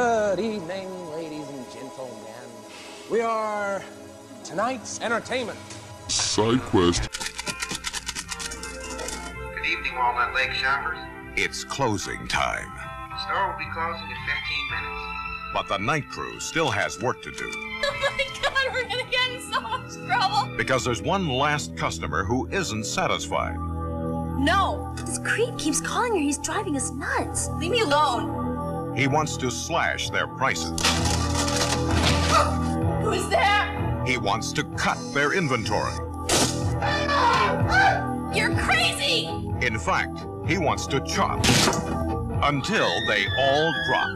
Good evening, ladies and gentlemen. We are tonight's entertainment. Side quest. Good evening, Walnut Lake shoppers. It's closing time. The store will be closing in 15 minutes. But the night crew still has work to do Oh my god, we're gonna get in so much trouble. because there's one last customer who isn't satisfied. No, This creep keeps calling her. He's driving us nuts. leave me alone. He wants to slash their prices. Who's there? He wants to cut their inventory. You're crazy. In fact, he wants to chop until they all drop.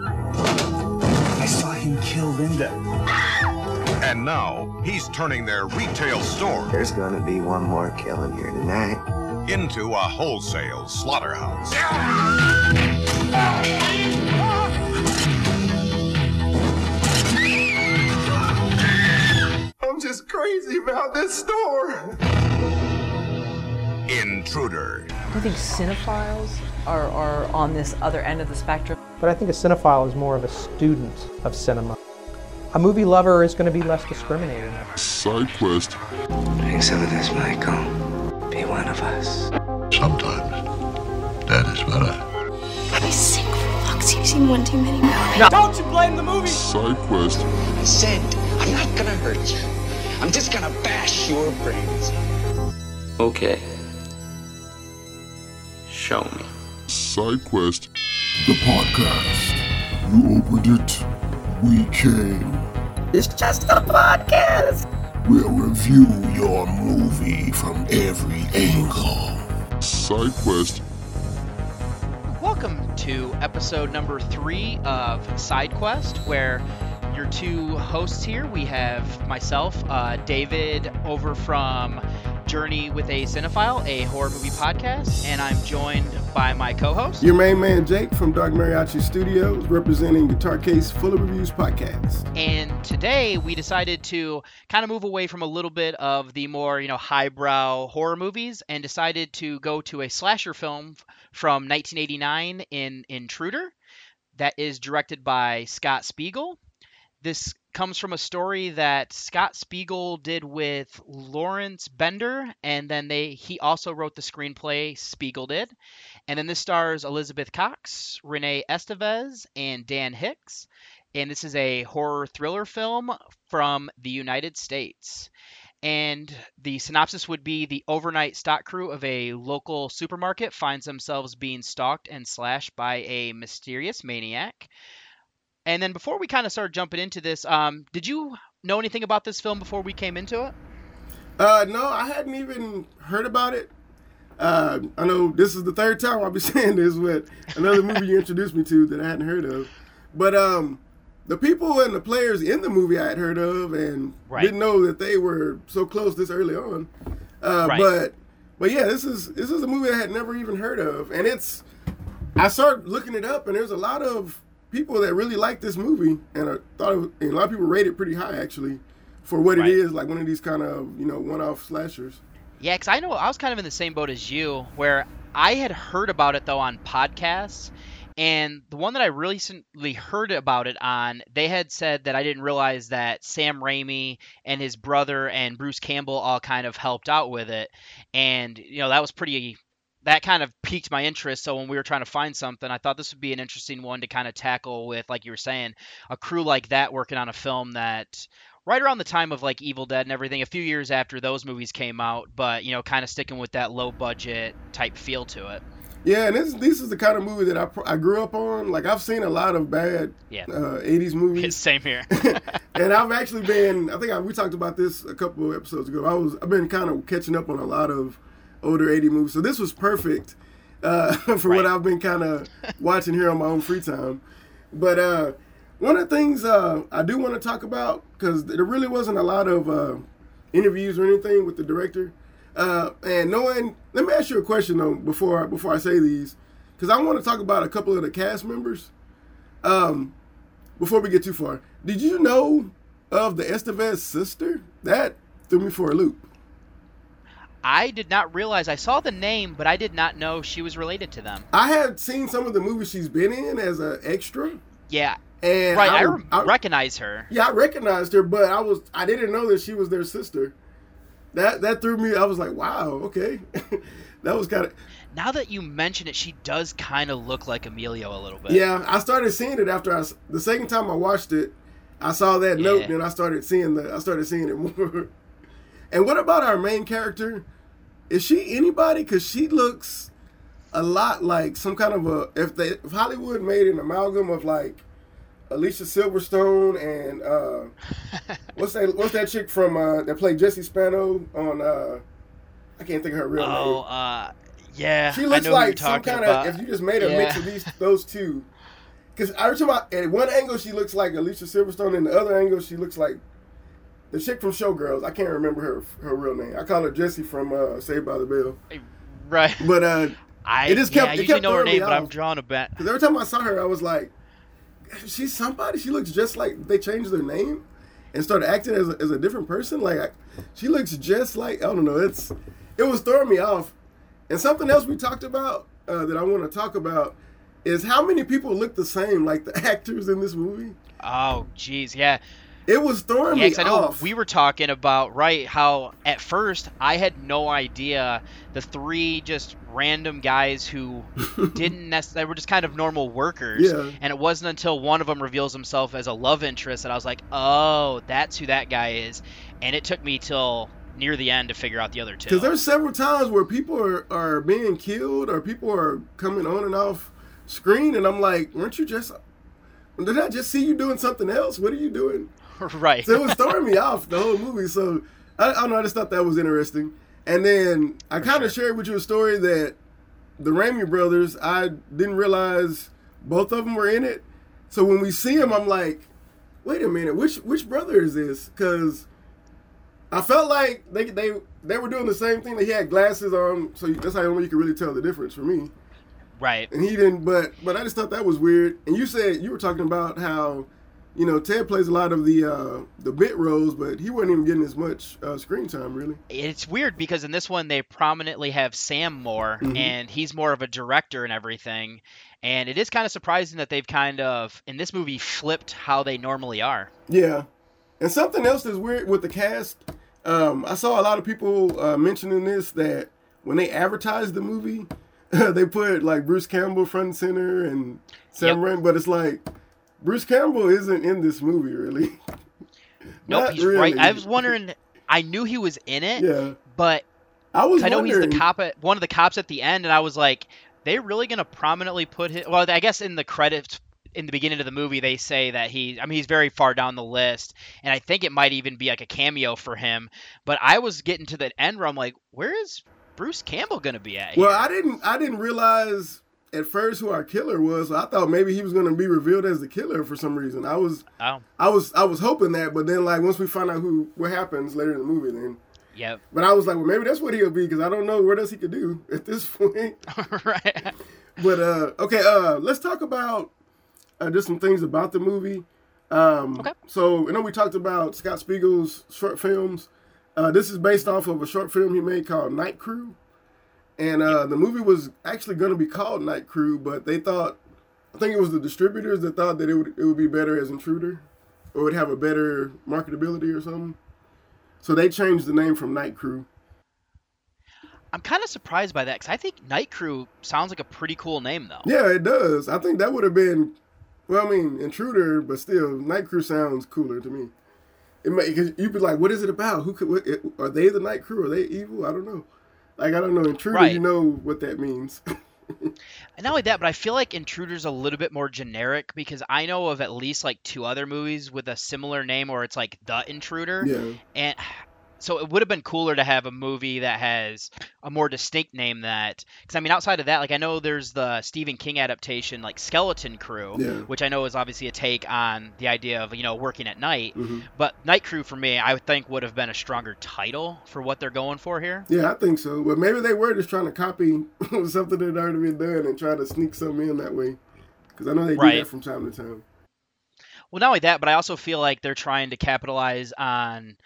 I saw him kill Linda. And now he's turning their retail store There's gonna be one more killing here tonight. into a wholesale slaughterhouse. I'm just crazy about this store. Intruder. I think cinephiles are, are on this other end of the spectrum. But I think a cinephile is more of a student of cinema. A movie lover is going to be less discriminating. Side quest. Drink some of this, Michael. Be one of us. Sometimes that is better. I sick fucks. You've seen one too many. movies. Don't you blame the movie! Side quest. I said, I'm not gonna hurt you. I'm just gonna bash your brains. Okay. Show me. Side quest. The podcast. You opened it. We came. It's just a podcast. We'll review your movie from every angle. Side quest. Welcome to episode number three of SideQuest, where your two hosts here we have myself, uh, David, over from Journey with a Cinephile, a horror movie podcast, and I'm joined by my co host. Your main man Jake from Dark Mariachi Studios, representing Guitar Case Full of Reviews podcast. And today we decided to kind of move away from a little bit of the more, you know, highbrow horror movies and decided to go to a slasher film from 1989 in Intruder that is directed by Scott Spiegel. This comes from a story that Scott Spiegel did with Lawrence Bender, and then they he also wrote the screenplay. Spiegel did, and then this stars Elizabeth Cox, Renee Estevez, and Dan Hicks. And this is a horror thriller film from the United States. And the synopsis would be the overnight stock crew of a local supermarket finds themselves being stalked and slashed by a mysterious maniac. And then before we kind of start jumping into this, um, did you know anything about this film before we came into it? Uh, no, I hadn't even heard about it. Uh, I know this is the third time I'll be saying this with another movie you introduced me to that I hadn't heard of. But um, the people and the players in the movie I had heard of and Right. didn't know that they were so close this early on. Uh, Right. But but yeah, this is this is a movie I had never even heard of, and it's I started looking it up, and there's a lot of people that really like this movie, and I thought was, and a lot of people rate it pretty high actually for what Right. it is, like one of these kind of you know one-off slashers. Yeah, because I know I was kind of in the same boat as you, where I had heard about it though on podcasts, and the one that I recently heard about it on, they had said that I didn't realize that Sam Raimi and his brother and Bruce Campbell all kind of helped out with it, and you know that was pretty. That kind of piqued my interest. So when we were trying to find something, I thought this would be an interesting one to kind of tackle with, like you were saying, a crew like that working on a film that right around the time of like Evil Dead and everything, a few years after those movies came out, but you know, kind of sticking with that low budget type feel to it. Yeah, and this this is the kind of movie that I I grew up on. Like I've seen a lot of bad Yeah. uh, '80s movies, Same here. and I've actually been. I think I, we talked about this a couple of episodes ago. I was I've been kind of catching up on a lot of older '80 movies, so this was perfect uh, for what I've been kind of watching here on my own free time. But uh, one of the things uh, I do want to talk about because there really wasn't a lot of uh, interviews or anything with the director. Uh, and knowing, let me ask you a question though before before I say these, because I want to talk about a couple of the cast members. Um, before we get too far, did you know of the Estevez sister? That threw me for a loop. I did not realize I saw the name, but I did not know she was related to them. I had seen some of the movies she's been in as an extra. Yeah, And right, I, I, re- I, recognize her. Yeah, I recognized her, but I was I didn't know that she was their sister. That that threw me. I was like, wow, okay, that was kind of. Now that you mention it, she does kind of look like Emilio a little bit. Yeah, I started seeing it after I the second time I watched it. I saw that yeah. note, and I started seeing the I started seeing it more. And what about our main character? Is she anybody? Because she looks a lot like some kind of a if they if Hollywood made an amalgam of like Alicia Silverstone and uh, what's that what's that chick from uh, that played Jessie Spano on uh, I can't think of her real oh, name. Oh, uh, yeah. She looks like some kind of if you just made a yeah. mix of these those two. Because I, at one angle she looks like Alicia Silverstone, and the other angle she looks like the chick from Showgirls. I can't remember her her real name. I call her Jessie from uh, Saved by the Bell. Right. But uh, I it just kept, yeah, I usually know her name, but I'm drawing a bet. Because every time I saw her, I was like, she's somebody. She looks just like they changed their name and started acting as a, as a different person. Like I, she looks just like I don't know. It's it was throwing me off. And something else we talked about uh, that I want to talk about is how many people look the same, like the actors in this movie. Oh, jeez, yeah. It was throwing yeah, me I know off. We were talking about right how at first I had no idea the three just random guys who didn't necessarily were just kind of normal workers. Yeah. And it wasn't until one of them reveals himself as a love interest that I was like, oh, that's who that guy is. And it took me till near the end to figure out the other two. Because there's several times where people are, are being killed or people are coming on and off screen, and I'm like, weren't you just? Did I just see you doing something else? What are you doing? right. So it was throwing me off the whole movie. So I, I don't know. I just thought that was interesting. And then I kind of sure. shared with you a story that the Raimi brothers, I didn't realize both of them were in it. So when we see them, I'm like, wait a minute, which which brother is this? Because I felt like they they they were doing the same thing. They had glasses on, so that's how only you can really tell the difference for me. Right. And he didn't, but but I just thought that was weird. And you said you were talking about how, you know, Ted plays a lot of the uh, the bit roles, but he wasn't even getting as much uh, screen time really. It's weird because in this one they prominently have Sam more, mm-hmm. and he's more of a director and everything. And it is kind of surprising that they've kind of in this movie flipped how they normally are. Yeah. And something else that's weird with the cast um, I saw a lot of people uh, mentioning this that when they advertised the movie, they put like Bruce Campbell front and center and Sam yep. but it's like Bruce Campbell isn't in this movie really. nope, he's really. right. I was wondering. I knew he was in it. Yeah. But I was. I know wondering. he's the cop at one of the cops at the end, and I was like, they really gonna prominently put him? Well, I guess in the credits in the beginning of the movie they say that he I mean he's very far down the list and I think it might even be like a cameo for him but I was getting to the end where I'm like where is Bruce Campbell going to be at Well, here? I didn't I didn't realize at first who our killer was. I thought maybe he was going to be revealed as the killer for some reason. I was oh. I was I was hoping that but then like once we find out who what happens later in the movie then Yep. But I was like, well, maybe that's what he'll be because I don't know what else he could do at this point. right. But uh, okay, uh, let's talk about uh, just some things about the movie. Um, okay. So I know we talked about Scott Spiegel's short films. Uh, this is based off of a short film he made called Night Crew, and uh, the movie was actually going to be called Night Crew, but they thought, I think it was the distributors that thought that it would it would be better as Intruder, or it would have a better marketability or something. So they changed the name from Night Crew. I'm kind of surprised by that because I think Night Crew sounds like a pretty cool name, though. Yeah, it does. I think that would have been well, I mean, Intruder, but still, Night Crew sounds cooler to me. It may, cause you'd be like, what is it about? Who could? What, are they the Night Crew? Are they evil? I don't know. Like I don't know. Intruder, right. you know what that means. and not only that, but I feel like Intruder's a little bit more generic because I know of at least like two other movies with a similar name, or it's like The Intruder. Yeah. And so it would have been cooler to have a movie that has a more distinct name that because i mean outside of that like i know there's the stephen king adaptation like skeleton crew yeah. which i know is obviously a take on the idea of you know working at night mm-hmm. but night crew for me i would think would have been a stronger title for what they're going for here yeah i think so but maybe they were just trying to copy something that had already been done and try to sneak something in that way because i know they right. do that from time to time well not only that but i also feel like they're trying to capitalize on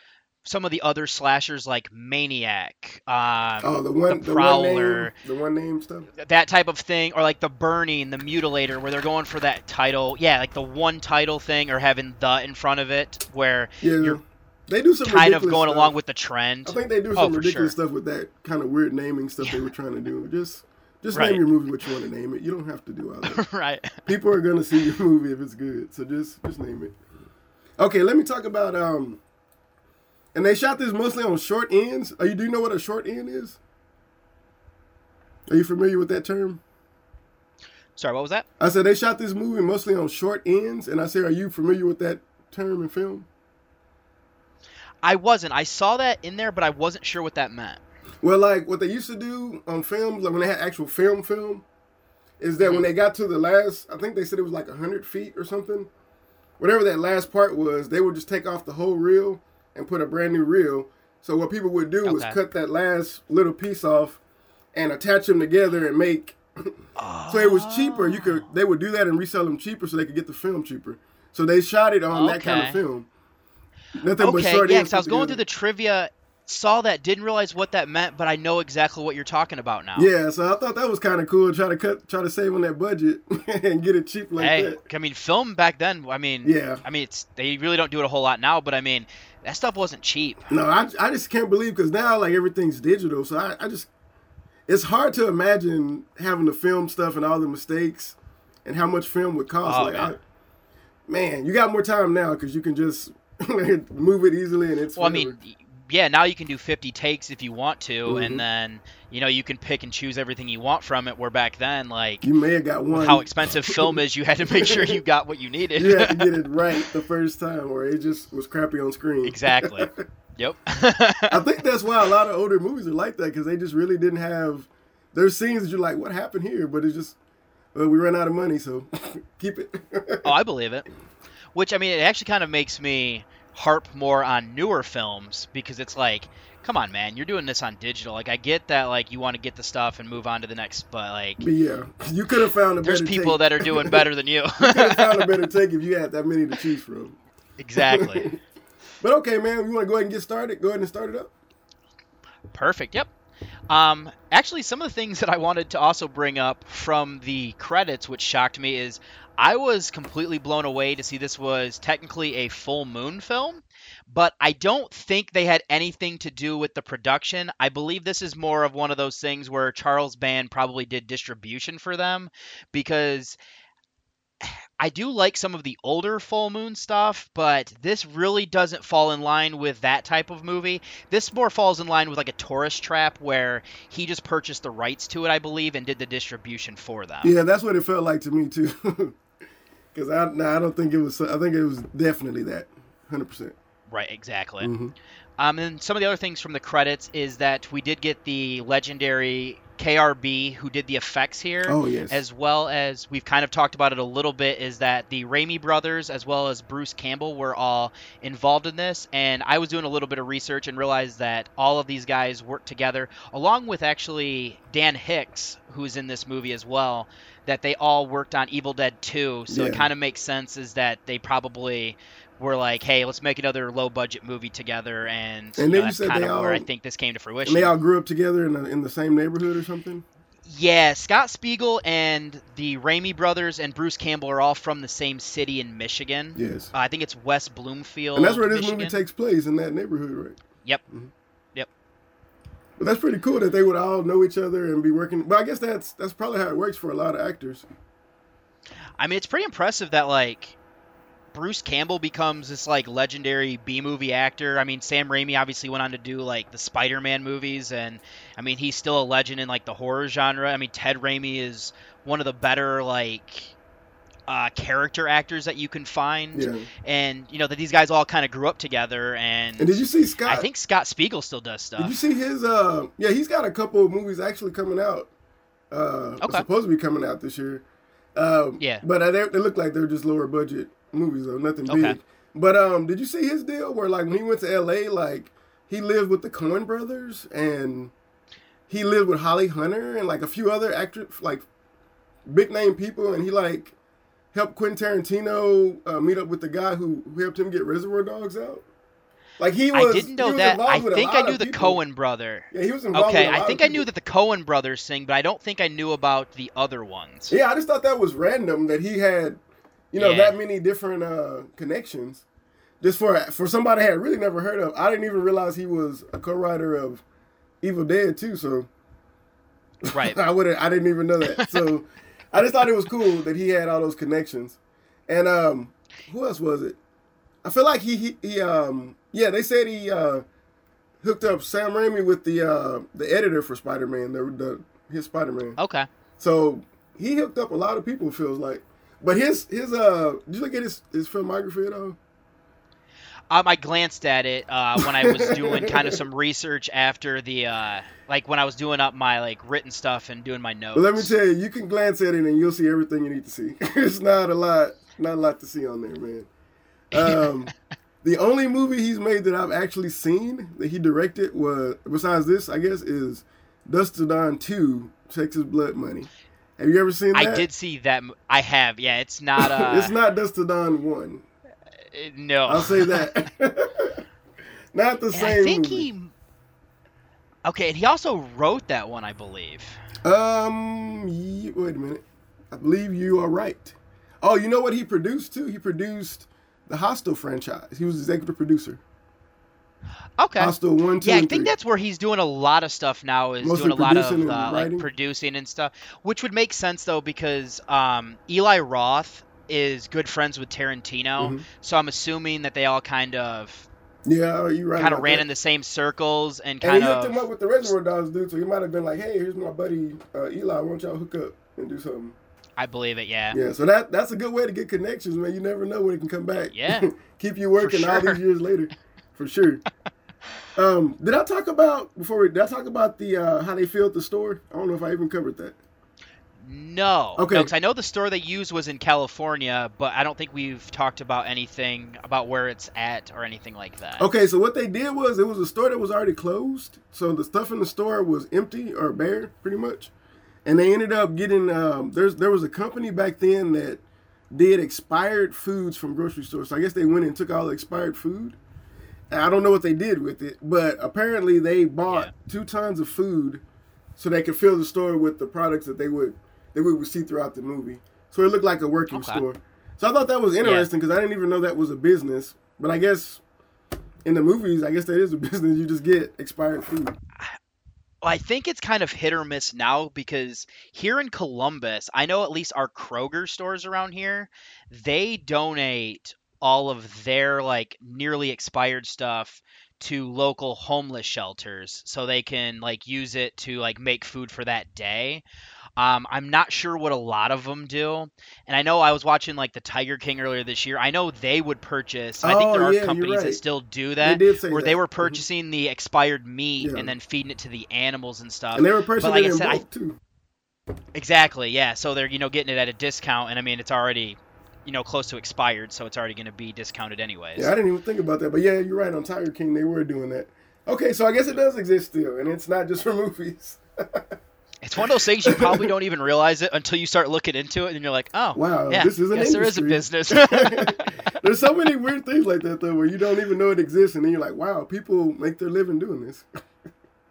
some of the other slashers like Maniac, um, oh, the one, the the Prowler, one name, the one name stuff. that type of thing, or like the Burning, the Mutilator, where they're going for that title. Yeah, like the one title thing, or having the in front of it, where Yeah, you're they do some kind of going stuff. along with the trend. I think they do Oh, some for ridiculous sure. stuff with that kind of weird naming stuff they were trying to do. Just just Right. name your movie what you want to name it. You don't have to do all that. right. People are gonna see your movie if it's good, so just just name it. Okay, let me talk about um. And they shot this mostly on short ends. Are you do you know what a short end is? Are you familiar with that term? Sorry, what was that? I said they shot this movie mostly on short ends, and I said, are you familiar with that term in film? I wasn't. I saw that in there, but I wasn't sure what that meant. Well, like what they used to do on films, like when they had actual film film, is that when mm-hmm. they got to the last, I think they said it was like hundred feet or something. Whatever that last part was, they would just take off the whole reel and put a brand new reel. So what people would do was cut that last little piece off and attach them together and make. Ah. so it was cheaper. You could they would do that and resell them cheaper so they could get the film cheaper. So they shot it on that kind of film. Nothing but Okay, short yeah, because I was put going together. through the trivia, saw that, didn't realize what that meant, but I know exactly what you're talking about now. Yeah, so I thought that was kind of cool. Try to cut, try to save on that budget and get it cheap like hey, that. I mean, film back then. I mean, Yeah. I mean, it's they really don't do it a whole lot now, but I mean, that stuff wasn't cheap. No, I, I just can't believe because now like everything's digital. So I, I just, it's hard to imagine having to film stuff and all the mistakes and how much film would cost. Oh, like, man. I, man, you got more time now because you can just move it easily and it's. Well, I mean, yeah, now you can do 50 takes if you want to, Mhm. and then you know you can pick and choose everything you want from it. Where back then, like you may have got one. how expensive film is, you had to make sure you got what you needed. you had to get it right the first time, or it just was crappy on screen. exactly. Yep. I think that's why a lot of older movies are like that because they just really didn't have. There's scenes that you're like, what happened here? But it's just, well, we ran out of money, so keep it. oh, I believe it. Which I mean, it actually kind of makes me harp more on newer films because it's like, come on, man, you're doing this on digital. Like, I get that, like, you want to get the stuff and move on to the next, but like, But yeah, you could have found a better there's people take. that are doing better than you. you could have found a better take if you had that many to choose from. exactly. But okay, man, you want to go ahead and get started? Go ahead and start it up. Perfect. Yep. Um, actually, some of the things that I wanted to also bring up from the credits, which shocked me, is I was completely blown away to see this was technically a full moon film, but I don't think they had anything to do with the production. I believe this is more of one of those things where Charles Band probably did distribution for them because I do like some of the older full moon stuff, but this really doesn't fall in line with that type of movie. This more falls in line with like a tourist trap where he just purchased the rights to it, I believe, and did the distribution for them. Yeah, that's what it felt like to me too. Because I, no, I don't think it was. I think it was definitely that, hundred percent. Right, exactly. Mhm. Um, and some of the other things from the credits is that we did get the legendary KNB who did the effects here. Oh, yes. As well as we've kind of talked about it a little bit, is that the Raimi brothers as well as Bruce Campbell were all involved in this. And I was doing a little bit of research and realized that all of these guys worked together, along with actually Dan Hicks, who's in this movie as well. That they all worked on Evil Dead 2, so it kind of makes sense is that they probably were like, "Hey, let's make another low budget movie together," and, And you know, that's kind of where I think this came to And fruition. they all grew up together in the, in the same neighborhood or something. Yeah, Scott Spiegel and the Raimi brothers and Bruce Campbell are all from the same city in Michigan. Yes. Uh, I think it's West Bloomfield. And that's where this Michigan. movie takes place in that neighborhood, right? Yep. Mhm. Yep. But that's pretty cool that they would all know each other and be working. But I guess that's that's probably how it works for a lot of actors. I mean, it's pretty impressive that like Bruce Campbell becomes this like legendary B movie actor. I mean, Sam Raimi obviously went on to do like the Spider-Man movies, and I mean he's still a legend in like the horror genre. I mean, Ted Raimi is one of the better like uh, character actors that you can find, Yeah. and you know that these guys all kind of grew up together. And, And did you see Scott? I think Scott Spiegel still does stuff. Did you see his? Uh, yeah, he's got a couple of movies actually coming out. Uh, Okay. supposed to be coming out this year. Um, Yeah. But uh, they, they look like they're just lower budget movies though, nothing Okay. big. But um, did you see his deal where like when he went to L.A. like he lived with the Coen Brothers and he lived with Holly Hunter and like a few other actors like big name people and he like helped Quentin Tarantino uh, meet up with the guy who, who helped him get Reservoir Dogs out. Like he was. I didn't know that. I think I knew the. Coen brother. Yeah, he was involved Okay, with a lot I think I knew that the Coen brothers thing, but I don't think I knew about the other ones. Yeah, I just thought that was random that he had, you know, Yeah. that many different uh, connections. Just for for somebody I had really never heard of. I didn't even realize he was a co-writer of Evil Dead too. So Right. I wouldn't. I didn't even know that. So I just thought it was cool that he had all those connections. And um, who else was it? I feel like he he, he um yeah they said he uh hooked up Sam Raimi with the uh the editor for Spider Man the, the his Spider Man. Okay. So he hooked up a lot of people. Feels like, but his his uh did you look at his his filmography at all? Um, I glanced at it uh, when I was doing kind of some research after the uh, like when I was doing up my like written stuff and doing my notes. But let me tell you, you can glance at it and you'll see everything you need to see. it's not a lot, not a lot to see on there, man. Um, the only movie he's made that I've actually seen that he directed was, besides this, I guess, is Dusk to Dawn Two: Texas Blood Money. Have you ever seen that? I did see that. I have. Yeah, it's not. Uh, it's not Dusk to Dawn One. uh, No. I'll say that. not the And same. I think movie. he. Okay, and he also wrote that one, I believe. Um, wait a minute. I believe you are right. Oh, you know what he produced too? He produced the Hostel franchise. He was executive producer. Okay. Hostel one, two, yeah, I think three. that's where he's doing a lot of stuff now. Is Mostly doing a lot of uh, like producing and stuff, which would make sense though because um, Eli Roth is good friends with Tarantino, Mhm. so I'm assuming that they all kind of Yeah, you're right. kind of ran that. in the same circles and And kind he hooked him up with the Reservoir Dogs dude, so he might have been like, "Hey, here's my buddy uh, Eli. Why don't y'all hook up and do something?" I believe it. Yeah. Yeah, so that that's a good way to get connections, man. You never know when it can come back. Yeah, keep you working all these years later, for sure. um, did I talk about before? We, did I talk about the uh, how they filled the store? I don't know if I even covered that. No. Okay. because I know the store they used was in California, but I don't think we've talked about anything about where it's at or anything like that. Okay, so what they did was it was a store that was already closed, so the stuff in the store was empty or bare, pretty much. And they ended up getting um, there's there was a company back then that did expired foods from grocery stores. So I guess they went and took all the expired food. I don't know what they did with it, but apparently they bought two tons of food so they could fill the store with the products that they would that we would see throughout the movie. So it looked like a working Okay. store. So I thought that was interesting because I didn't even know that was a business. But I guess in the movies, I guess that is a business. You just get expired food. I think it's kind of hit or miss now because here in Columbus, I know at least our Kroger stores around here, they donate all of their like nearly expired stuff to local homeless shelters so they can like use it to like make food for that day. Um, I'm not sure what a lot of them do, and I know I was watching like the Tiger King earlier this year. I know they would purchase. Oh, I think Oh, there are yeah, companies that still do that, did say where they that. were Mhm. purchasing the expired meat Yeah. and then feeding it to the animals and stuff. And they were But purchasing like it I said, I- too. Exactly, yeah. So they're you know getting it at a discount, and I mean it's already you know close to expired, so it's already going to be discounted anyways. Yeah, I didn't even think about that. But yeah, you're right. On Tiger King, they were doing that. Okay, so I guess it does exist still, and it's not just for movies. It's one of those things you probably don't even realize it until you start looking into it, and you're like, oh, Wow, yeah, this is an yes, there is a business. There's so many weird things like that though, where you don't even know it exists, and then you're like, wow, people make their living doing this.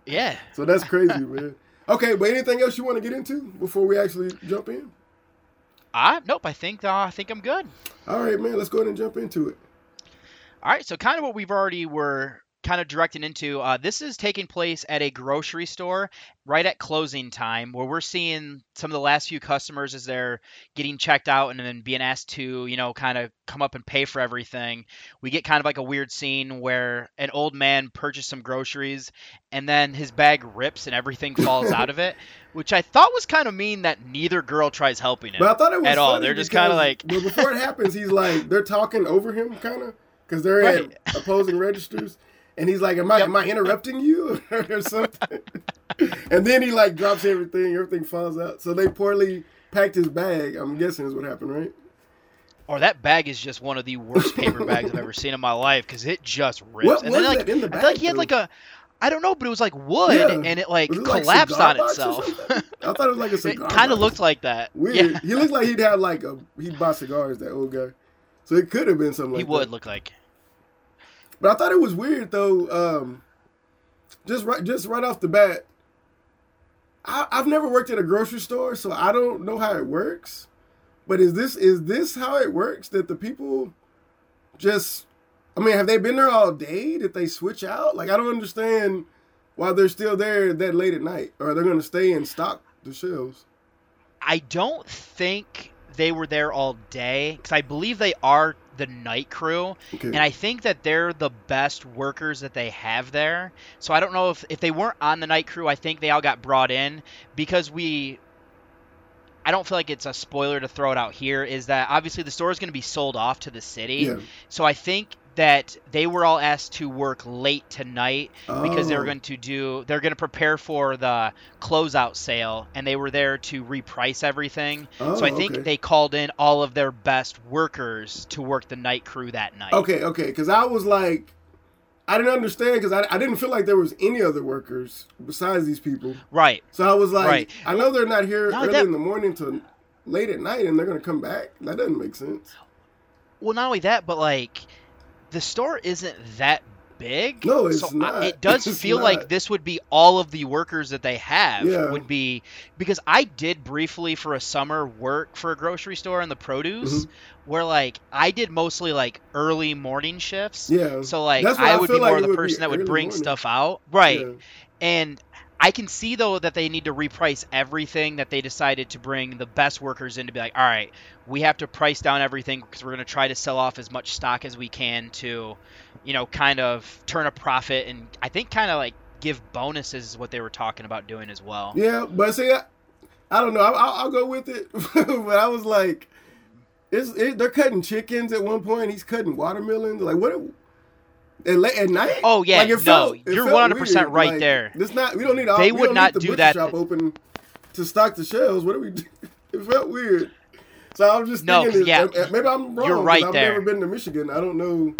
yeah. So that's crazy, man. Okay, but anything else you want to get into before we actually jump in? Ah, nope. I think uh, I think I'm good. All right, man. Let's go ahead and jump into it. All right, so kind of what we've already were kind of directing into. Uh, this is taking place at a grocery store right at closing time, where we're seeing some of the last few customers as they're getting checked out and then being asked to, you know, kind of come up and pay for everything. We get kind of like a weird scene where an old man purchased some groceries and then his bag rips and everything falls out of it, which I thought was kind of mean that neither girl tries helping him But I thought it was at all. They're just kind of like, But before it happens, he's like they're talking over him, kind of, because they're Right. at opposing registers, and he's like, "Am I am I interrupting you or something?" and then he like drops everything, everything falls out. So they poorly packed his bag. I'm guessing is what happened, right? Or that bag is just one of the worst paper bags I've ever seen in my life because it just rips. What and was then like that in the I feel like he had though? like a I don't know, but it was like wood Yeah. and it like it collapsed cigar on itself. I thought it was like a cigar. it kind of looked like that. weird. Yeah, He looked like he'd have like a he'd buy cigars. That old guy. So it could have been something like he would that. look like. But I thought it was weird though. Um, just right, just right off the bat, I, I've never worked at a grocery store, so I don't know how it works. But is this is this how it works? That the people just, I mean, have they been there all day? Did they switch out? Like I don't understand why they're still there that late at night, or they're going to stay and stock the shelves. I don't think they were there all day because I believe they are the night crew, Okay. and I think that they're the best workers that they have there. So I don't know if if they weren't on the night crew, I think they all got brought in because we. I don't feel like it's a spoiler to throw it out here. Is that obviously the store is going to be sold off to the city, Yeah. so I think that they were all asked to work late tonight because they were Oh. going to do they're going to prepare for the closeout sale and they were there to reprice everything so Oh, i think okay. they called in all of their best workers to work the night crew that night Okay, okay, because I was like, I didn't understand because I, I didn't feel like there was any other workers besides these people. right So I was like, Right. I know they're not here No, early that- in the morning to late at night, and they're gonna come back. That doesn't make sense. well not only that but like the store isn't that big No, it's so I- not. it does It's feel not. like this would be all of the workers that they have Yeah. would be because i did briefly for a summer work for a grocery store in the produce Mhm. where like i did mostly like early morning shifts Yeah. so like i I would feel be more like of it the person that would bring morning. stuff out right Yeah. and I can see though that they need to reprice everything that they decided to bring the best workers in to be like, all right, we have to price down everything because we're going to try to sell off as much stock as we can to, you know, kind of turn a profit and I think kind of like give bonuses is what they were talking about doing as well. Yeah, but see, I, I don't know. I, I'll, I'll go with it. but I was like, it's, it, they're cutting chickens at one point. He's cutting watermelons. Like what? At, late at night? Oh, yeah, Like, no, felt- you're 100% right Like, there. This not. We don't need. All, They would don't the do that Shop open to stock the shelves. What do we? do? It felt weird. So I was just No, thinking, yeah, maybe I'm wrong. you're right I've there. never been to Michigan. I don't know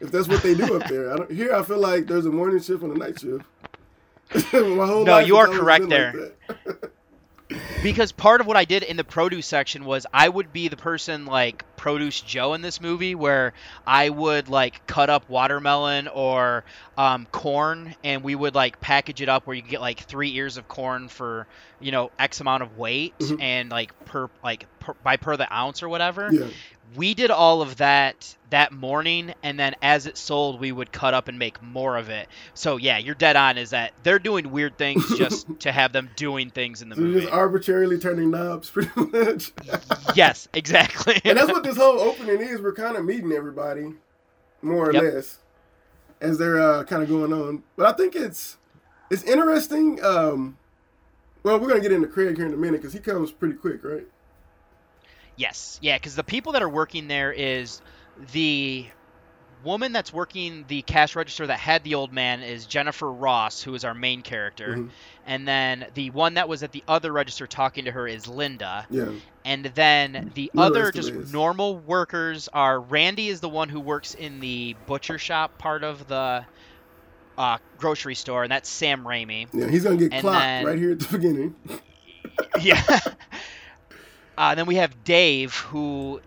if that's what they do up there. I don't, here, I feel like there's a morning shift and a night shift. My whole No, you are correct like there. that. because part of what I did in the produce section was I would be the person like produce Joe in this movie where I would like cut up watermelon or um, corn and we would like package it up where you get like three ears of corn for you know X amount of weight Mhm. and like per like per, by per the ounce or whatever. Yeah. We did all of that that morning and then as it sold we would cut up and make more of it. So yeah, you're dead on is that they're doing weird things just to have them doing things in the So movie. just arbitrarily turning knobs, pretty much. yes, exactly. and that's what this whole opening is. We're kind of meeting everybody, more or Yep. less, as they're uh, kind of going on. But I think it's it's interesting. Um, well, we're gonna get into Craig here in a minute because he comes pretty quick, right? Yes, yeah, because the people that are working there is the woman that's working the cash register that had the old man is Jennifer Ross, who is our main character, Mhm. and then the one that was at the other register talking to her is Linda, Yeah. and then the other just is. normal workers are Randy is the one who works in the butcher shop part of the uh, grocery store, and that's Sam Raimi. Yeah, he's gonna get And clocked then- right here at the beginning. yeah. Uh, then we have Dave, who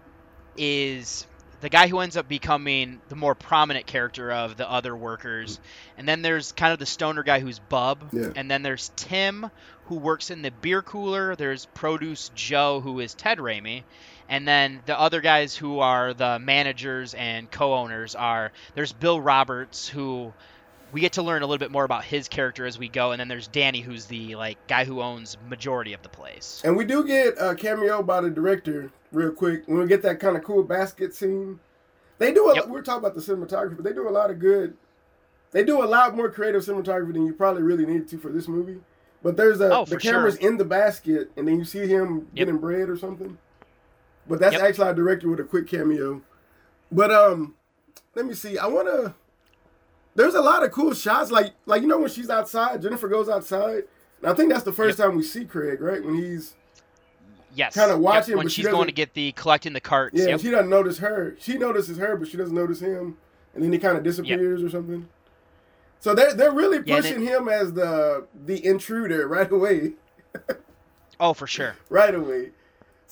is the guy who ends up becoming the more prominent character of the other workers. And then there's kind of the stoner guy who's Bub. Yeah. And then there's Tim, who works in the beer cooler. There's Produce Joe, who is Ted Raimi. And then the other guys who are the managers and co-owners are there's Bill Roberts, who we get to learn a little bit more about his character as we go, and then there's Danny, who's the like guy who owns majority of the place. And we do get a cameo by the director real quick when we get that kind of cool basket scene. They do a, Yep. we we're talking about the cinematography, but they do a lot of good. They do a lot more creative cinematography than you probably really needed to for this movie. But there's a Oh, the for sure. camera's in the basket, and then you see him Yep. getting bread or something. But that's Yep. actually our director with a quick cameo. But um, let me see. I wanna. There's a lot of cool shots, like like you know when she's outside, Jennifer goes outside. And I think that's the first time we see Craig, right? When he's Yes. Kinda Yep, watching, when but she she's going to get the collecting the carts. Yeah, Yep. she doesn't notice her. She notices her, but she doesn't notice him, and then he kind of disappears or something. So they're they're really Yeah, pushing him as the the intruder right away, Oh, for sure. right away.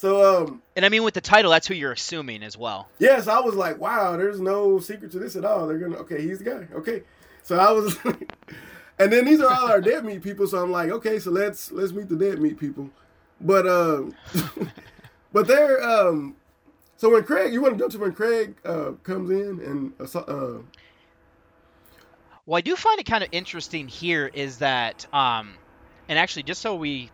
So um And I mean with the title, that's who you're assuming as well. Yes, I was like, wow, there's no secret to this at all. They're gonna okay, he's the guy. Okay. So I was and then these are all our dead meat people, so I'm like, okay, so let's let's meet the dead meat people. But um but they're um so when Craig you want to jump to when Craig uh comes in and uh, uh well, I do find it kind of interesting here is that, um, and actually, just so we,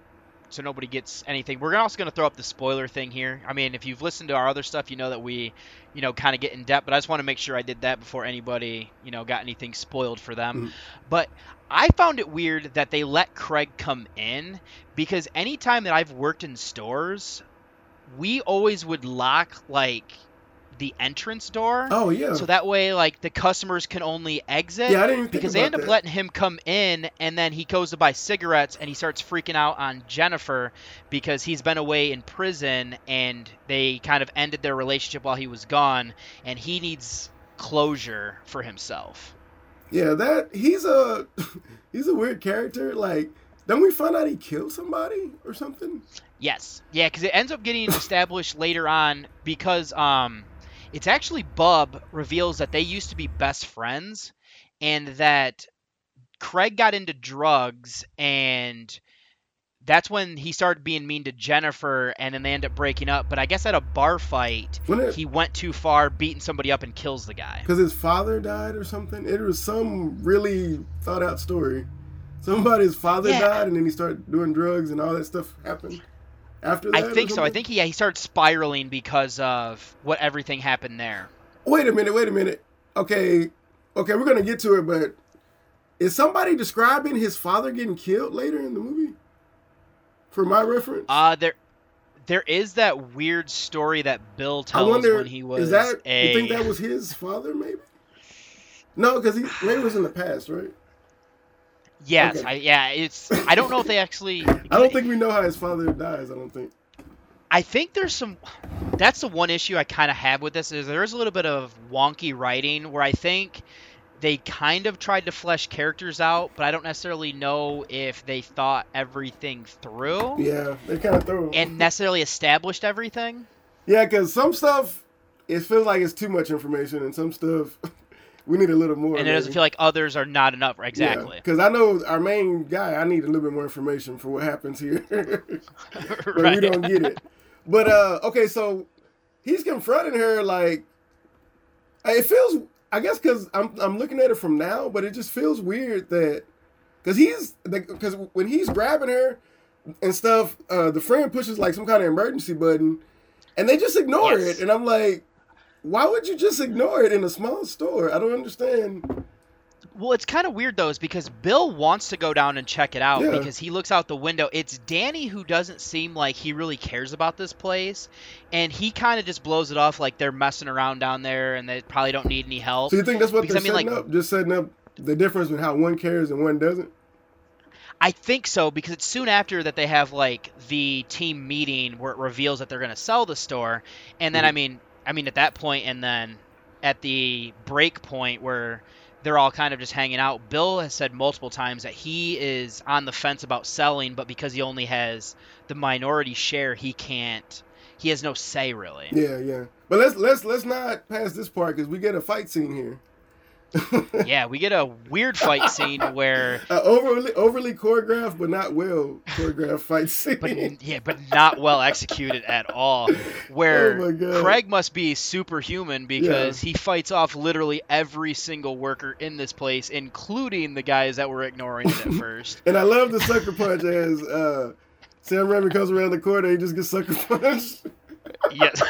so nobody gets anything, we're also going to throw up the spoiler thing here. I mean, if you've listened to our other stuff, you know that we, you know, kind of get in depth. But I just want to make sure I did that before anybody, you know, got anything spoiled for them. Mm-hmm. But I found it weird that they let Craig come in because anytime that I've worked in stores, we always would lock like the entrance door. Oh yeah. So that way, like the customers can only exit. Yeah, I didn't because they end that. up letting him come in, and then he goes to buy cigarettes, and he starts freaking out on Jennifer because he's been away in prison, and they kind of ended their relationship while he was gone, and he needs closure for himself. Yeah, that he's a he's a weird character. Like, don't we find out he killed somebody or something? Yes. Yeah, because it ends up getting established later on because um it's actually Bub reveals that they used to be best friends and that Craig got into drugs and that's when he started being mean to Jennifer and then they end up breaking up. But I guess at a bar fight, it, he went too far, beating somebody up and kills the guy. Because his father died or something? It was some really thought out story. Somebody's father yeah. died and then he started doing drugs and all that stuff happened after that? I think so. I think he yeah, he started spiraling because of what everything happened there. Wait a minute. Wait a minute. Okay, okay, we're gonna get to it, but is somebody describing his father getting killed later in the movie? For my reference. Uh there. There is that weird story that Bill tells I wonder, when he was is that, a. You think that was his father, maybe? No, because he maybe it was in the past, right? Yes, okay. I, yeah, it's. I don't know if they actually. I don't think we know how his father dies. I don't think. I think there's some. That's the one issue I kind of have with this is there is a little bit of wonky writing where I think they kind of tried to flesh characters out, but I don't necessarily know if they thought everything through. Yeah, they kind of threw. And necessarily established everything. Yeah, because some stuff it feels like it's too much information, and some stuff we need a little more. And it doesn't feel like others are not enough. Exactly. Because yeah, I know our main guy, I need a little bit more information for what happens here, but right. we don't get it. But uh, okay, so he's confronting her like it feels. I guess because I'm I'm looking at it from now, but it just feels weird that because he's because when he's grabbing her and stuff, uh, the friend pushes like some kind of emergency button, and they just ignore yes. it, and I'm like, why would you just ignore it in a small store? I don't understand. Well, it's kind of weird though, is because Bill wants to go down and check it out yeah. because he looks out the window. It's Danny who doesn't seem like he really cares about this place, and he kind of just blows it off like they're messing around down there and they probably don't need any help. So you think that's what because, they're I mean, setting like, up? Just setting up the difference with how one cares and one doesn't. I think so because it's soon after that they have like the team meeting where it reveals that they're going to sell the store, and then mm-hmm. I mean I mean, at that point, and then at the break point where they're all kind of just hanging out, Bill has said multiple times that he is on the fence about selling, but because he only has the minority share, he can't. He has no say really. Yeah, yeah. But let's let's let's not pass this part because we get a fight scene here. Yeah, we get a weird fight scene where uh, overly overly choreographed, but not well choreographed fight scene. But, yeah, but not well executed at all. Where oh Craig must be superhuman because yeah. he fights off literally every single worker in this place, including the guys that were ignoring it at first. and I love the sucker punch as uh, Sam Raimi comes around the corner, and he just gets sucker punched. yes.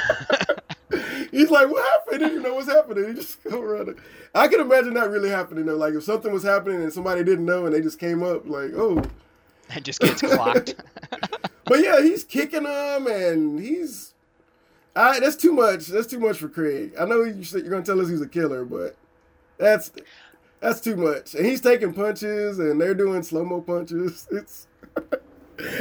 He's like, "What happened?" He didn't know what's happening. He just go around. It. I can imagine that really happening though. Like if something was happening and somebody didn't know and they just came up, like, "Oh," that just gets clocked. but yeah, he's kicking them and he's. I, that's too much. That's too much for Craig. I know you you're gonna tell us he's a killer, but that's that's too much. And he's taking punches and they're doing slow mo punches. It's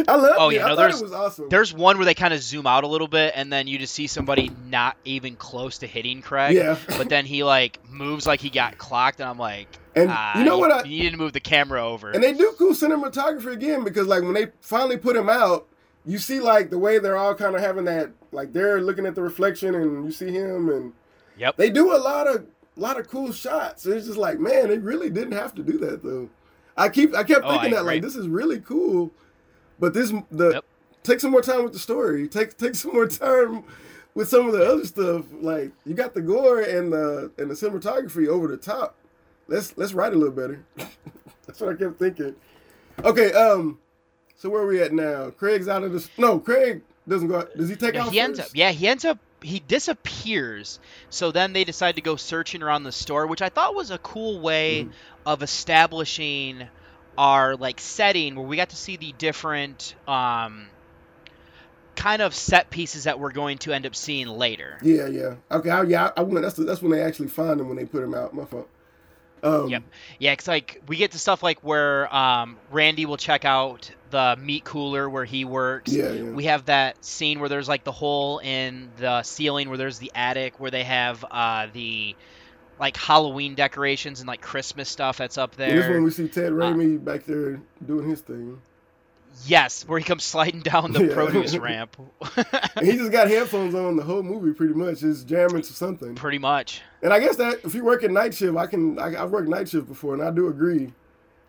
I love oh, it. Yeah, no, there's, awesome. There's one where they kind of zoom out a little bit, and then you just see somebody not even close to hitting Craig. Yeah. but then he like moves like he got clocked, and I'm like, and ah, you know what? I, you need to move the camera over. And they do cool cinematography again because like when they finally put him out, you see like the way they're all kind of having that like they're looking at the reflection and you see him and Yep. they do a lot of lot of cool shots. It's just like man, they really didn't have to do that though. I keep I kept Oh, thinking I that like this is really cool, but this the Yep. take some more time with the story. Take take some more time with some of the other stuff. Like you got the gore and the and the cinematography over the top. Let's let's write a little better. That's what I kept thinking. Okay, um, so where are we at now? Craig's out of the No, Craig doesn't go. out. Does he take Yeah, out he ends up. Yeah, he ends up. He disappears. So then they decide to go searching around the store, which I thought was a cool way Mm-hmm. of establishing our like setting, where we got to see the different um, kind of set pieces that we're going to end up seeing later. Yeah, yeah. Okay, I, yeah. I went. That's the, that's when they actually find him when they put him out. My fault. Um, Yep. Yeah, it's like we get to stuff like where um, Randy will check out the meat cooler where he works. Yeah, yeah. We have that scene where there's like the hole in the ceiling where there's the attic where they have uh, the like Halloween decorations and like Christmas stuff that's up This there. one we see Ted Uh, Raimi back there doing his thing. yes, where he comes sliding down the Yeah. produce ramp. He just got headphones on the whole movie, pretty much. Just jamming to something. Pretty much. And I guess that if you work at night shift, I can. I, I've worked night shift before, and I do agree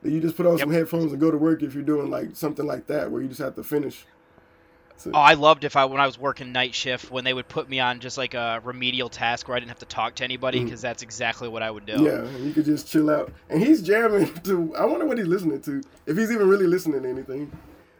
that you just put on some headphones and go to work if you're doing like something like that, where you just have to finish. So, Oh, I loved if I when I was working night shift when they would put me on just like a remedial task where I didn't have to talk to anybody Mm. because that's exactly what I would do. yeah, and you could just chill out. And he's jamming to. I wonder what he's listening to. If he's even really listening to anything,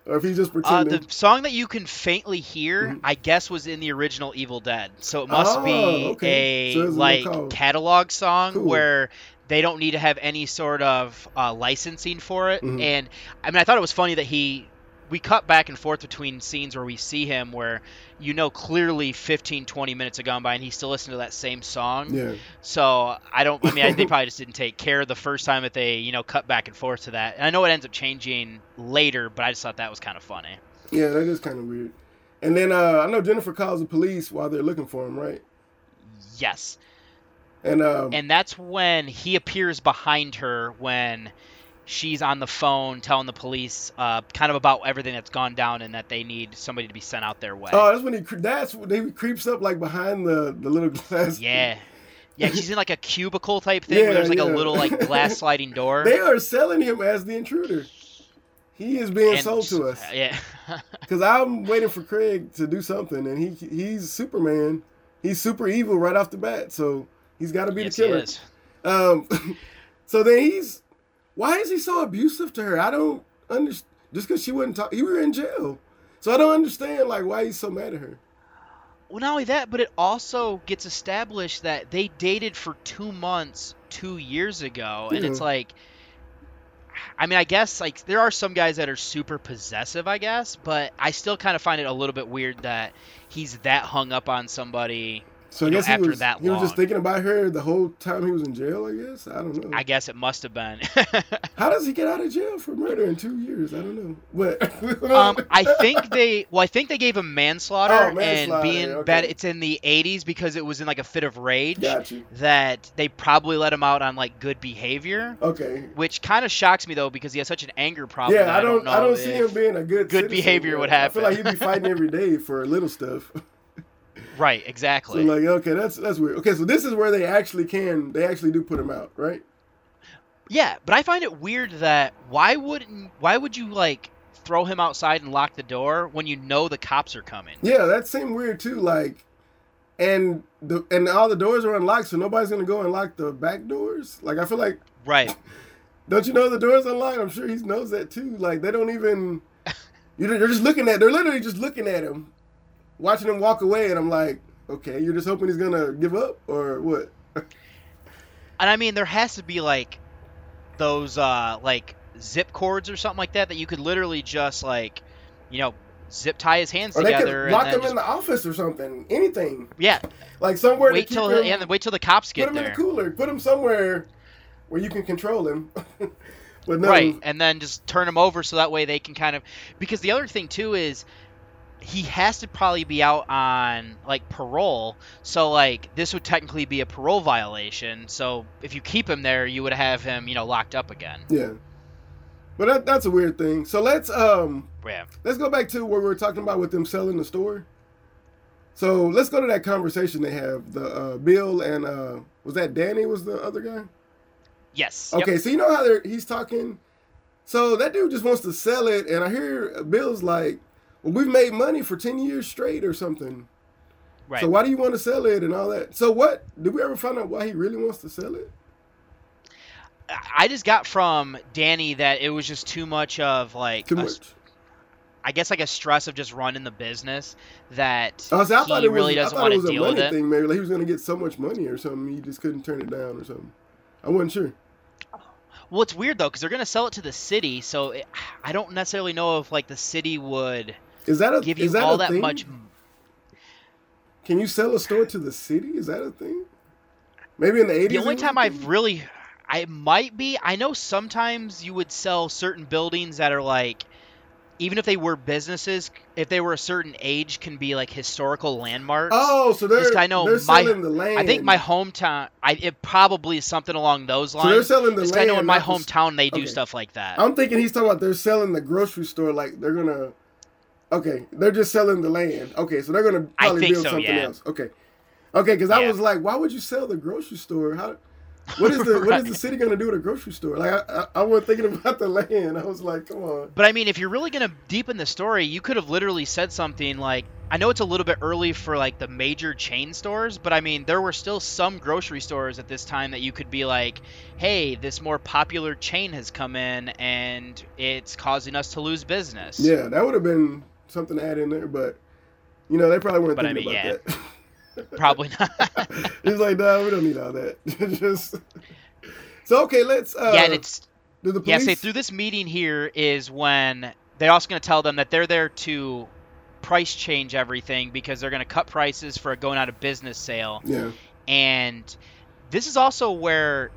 or if he's just Uh, pretending. the song that you can faintly hear, I guess, was in the original Evil Dead. So it must Mm-hmm. Oh, be okay. a So like catalog song Cool. where they don't need to have any sort of uh, licensing for it. Mhm. And I mean, I thought it was funny that he. We cut back and forth between scenes where we see him where you know clearly 15, 20 minutes have gone by and he's still listening to that same song. yeah. So I don't. I mean, I, they probably just didn't take care the first time that they, you know, cut back and forth to that. And I know it ends up changing later, but I just thought that was kind of funny. Yeah, that is kind of weird. And then uh, I know Jennifer calls the police while they're looking for him, right? Yes, And um, and that's when he appears behind her when she's on the phone telling the police, uh, kind of about everything that's gone down and that they need somebody to be sent out their way. oh, that's when he that's when he creeps up like behind the the little glass. yeah. Yeah, she's in like a cubicle type thing Yeah, where there's like yeah. a little like glass sliding door. They are selling him as the intruder. He is being And- sold to us. Yeah. Because I'm waiting for Craig to do something, and he he's Superman. He's super evil right off the bat, so he's got to be yes, the he killer. is. Um, so then he's why is he so abusive to her? I don't understand. Just because she wouldn't talk, he were in jail, so I don't understand like why he's so mad at her. Well, not only that, but it also gets established that they dated for two months two years ago, and it's like, I mean, I guess like there are some guys that are super possessive, I guess, but I still kind of find it a little bit weird that he's that hung up on somebody. So I know, guess he after was that he was just thinking about her the whole time he was in jail. I guess I don't know. I guess it must have been. How does he get out of jail for murder in two years? I don't know. But um, I think they well, I think they gave him manslaughter, Oh, and being okay. bad. It's in the 80s because it was in like a fit of rage Got you. that they probably let him out on like good behavior. okay. Which kind of shocks me though because he has such an anger problem. Yeah, I don't. know I don't see him being a good good behavior would I feel like he'd be fighting every day for a little stuff. Right, So exactly. like, okay, that's that's weird. Okay, so this is where they actually can. They actually do put him out, right? yeah, but I find it weird that why wouldn't why would you like throw him outside and lock the door when you know the cops are coming? Yeah, that seemed weird too. Like, and the and all the doors are unlocked, so nobody's gonna go and lock the back doors. Like, I feel like, Right. don't you know the doors unlocked? I'm sure he knows that too. Like, they don't even. You're they're just looking at. They're literally just looking at him, watching him walk away, and I'm like, okay, you're just hoping he's gonna give up or what? And I mean, there has to be like those uh like zip cords or something like that that you could literally just like, you know, zip tie his hands Or together lock him just, in the office or something. Anything. yeah, Like somewhere wait till him, yeah, wait till the cops get there. put him in there. a cooler. Put him somewhere where you can control him. but no, Right, and then just turn him over so that way they can kind of because the other thing too is he has to probably be out on like parole. So like this would technically be a parole violation. So if you keep him there, you would have him, you know, locked up again. yeah. But that, that's a weird thing. So let's um Yeah. let's go back to what we were talking about with them selling the store. So let's go to that conversation they have. The uh, Bill and uh, was that Danny was the other guy? Yes. Okay, Yep. so you know how they're, he's talking. So that dude just wants to sell it, and I hear Bill's like, "Well, we've made money for ten years straight or something. Right. So why do you want to sell it and all that? So what? Did we ever find out why he really wants to sell it? I just got from Danny that it was just too much of like Too a- much. I guess like a stress of just running the business that Oh, I thought he it was, really I doesn't want to was a deal with it. thing. Maybe like he was going to get so much money or something. He just couldn't turn it down or something. I wasn't sure. Well, it's weird though because they're gonna sell it to the city, so it, I don't necessarily know if like the city would Is that a give you is that all a that thing? much. Can you sell a store to the city? Is that a thing? Maybe in the eighties. The only time I've really, I might be. I know sometimes you would sell certain buildings that are like, even if they were businesses, if they were a certain age, can be like historical landmarks. Oh, so they're Just I know they're my, selling the land. I think my hometown. I it probably is something along those lines. So they're selling the Just 'cause I know in my the hometown they do okay. stuff like that. I'm thinking he's talking about they're selling the grocery store like they're gonna. Okay, they're just selling the land. Okay, so they're gonna probably build so, something yeah. else. Okay, okay, because I was like, why would you sell the grocery store? How? What is the what is the city gonna do with a grocery store? Like I, I, I wasn't thinking about the land. I was like, come on. But I mean, if you're really gonna deepen the story, you could have literally said something like, I know it's a little bit early for like the major chain stores, but I mean, there were still some grocery stores at this time that you could be like, hey, this more popular chain has come in and it's causing us to lose business. Yeah, that would have been something to add in there, but you know they probably weren't But I thinking mean, about yeah. that. Probably not. He's like, no, we don't need all that. Just so okay, let's. Uh, yeah, it's do the yeah. Say through this meeting here is when they're also going to tell them that they're there to price change everything because they're going to cut prices for a going out of business sale. Yeah. And this is also where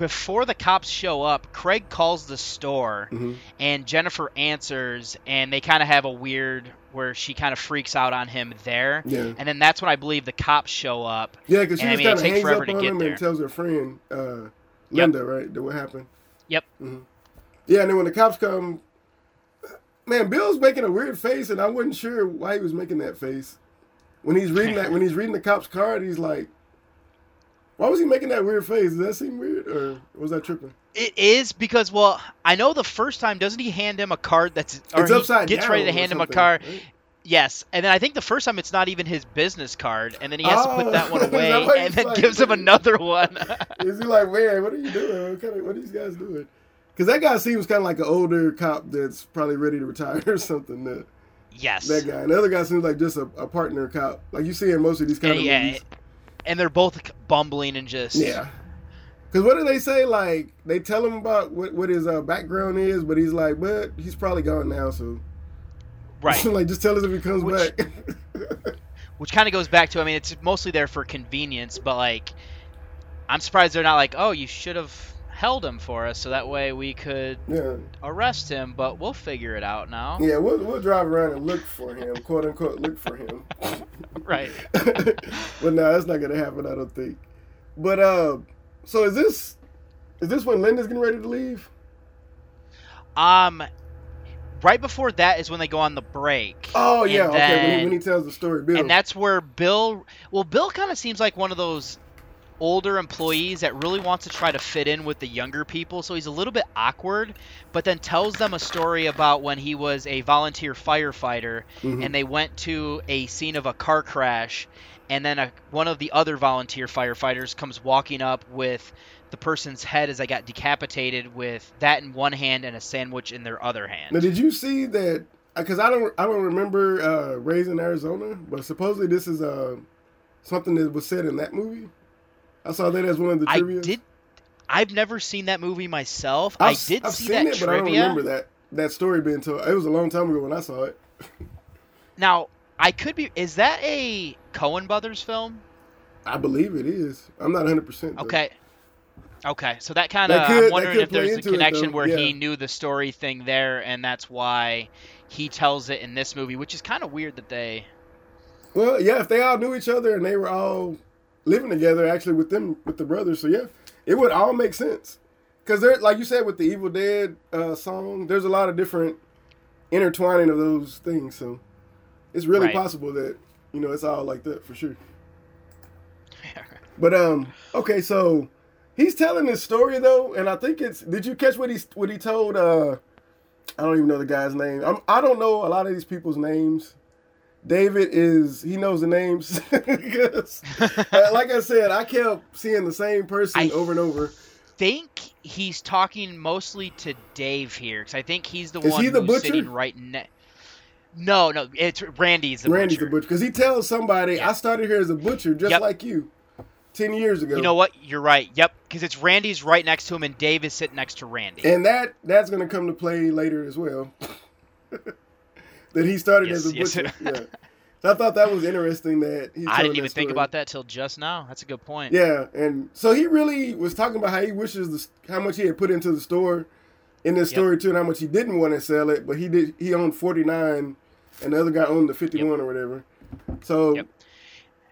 before the cops show up, Craig calls the store Mhm. and Jennifer answers and they kind of have a weird where she kind of freaks out on him there. Yeah. And then that's when I believe the cops show up. Yeah, because she and, I mean, kind of hangs forever up on him there. and tells her friend, uh, Linda, right, that what happened. Yep. hmm Yeah, and then when the cops come, man, Bill's making a weird face, and I wasn't sure why he was making that face. When he's reading that, when he's reading the cop's card, he's like, "Why was he making that weird face? Does that seem weird, or was that tripping?" It is because well, I know the first time doesn't he hand him a card that's or It's he upside gets ready to hand him a card. right? Yes, and then I think the first time it's not even his business card, and then he has to Oh, put that one oh, that away, and then like- gives him another one. Is he like, man, what are you doing? What, kind of, what are these guys doing? Because that guy seems kind of like an older cop that's probably ready to retire or something. That, yes, that guy. And the other guy seems like just a, a partner cop, like you see in most of these kind and, of yeah, movies. And they're both bumbling and just Yeah. Because what do they say? Like they tell him about what, what his uh, background is, but he's like, but he's probably gone now, so right. like just tell us if he comes Which- back. Which kind of goes back to I mean it's mostly there for convenience, but like I'm surprised they're not like oh you should have held him for us so that way we could yeah, arrest him, but we'll figure it out now. yeah. We'll we'll drive around and look for him, quote unquote, look for him. Right. but no, that's not gonna happen. I don't think. But uh, so is this is this when Linda's getting ready to leave? Um, right before that is when they go on the break. Oh yeah, And okay. When he, when he tells the story, Bill. And that's where Bill. Well, Bill kind of seems like one of those older employees that really wants to try to fit in with the younger people, so he's a little bit awkward, but then tells them a story about when he was a volunteer firefighter Mhm. and they went to a scene of a car crash, and then a, one of the other volunteer firefighters comes walking up with the person's head as I got decapitated with that in one hand and a sandwich in their other hand. Now, did you see that? Because I don't, I don't remember uh, Raising Arizona, but supposedly this is uh, something that was said in that movie. I saw that as one of the trivia. I did. I've never seen that movie myself. I've, I did I've see seen that it, but I don't remember that that story being told. It was a long time ago when I saw it. Now, I could be. Is that a Coen Brothers film? I believe it is. I'm not 100. percent Okay. Okay, so that kind of. I'm wondering if there's a it, connection though, where he knew the story thing there, and that's why he tells it in this movie, which is kind of weird that they. Well, yeah, if they all knew each other and they were all living together, actually with them with the brothers, so yeah, it would all make sense. because there, like you said, with the Evil Dead uh, song, there's a lot of different intertwining of those things. So it's really Right. possible that you know it's all like that for sure. But um, okay, so he's telling this story though, and I think it's. Did you catch what he what he told? Uh, I don't even know the guy's name. I'm, I don't know a lot of these people's names. David is he knows the names because, uh, like I said, I kept seeing the same person I over and over. think he's talking mostly to Dave here because I think he's the Is one he the who's sitting right next. No, no, it's Randy's the Randy's butcher. the butcher because he tells somebody, Yeah. "I started here as a butcher, just Yep. like you, ten years ago." You know what? You're right. Yep, because it's Randy's right next to him, and Dave is sitting next to Randy. And that that's going to come to play later as well. that he started Yes, as a yes. butcher. yeah. So I thought that was interesting that he. I didn't even think about that till just now. That's a good point. Yeah, and so he really was talking about how he wishes the, how much he had put into the store in this Yep. story too, and how much he didn't want to sell it, but he did. He owned forty nine, and the other guy owned the fifty one or whatever. So, Yep.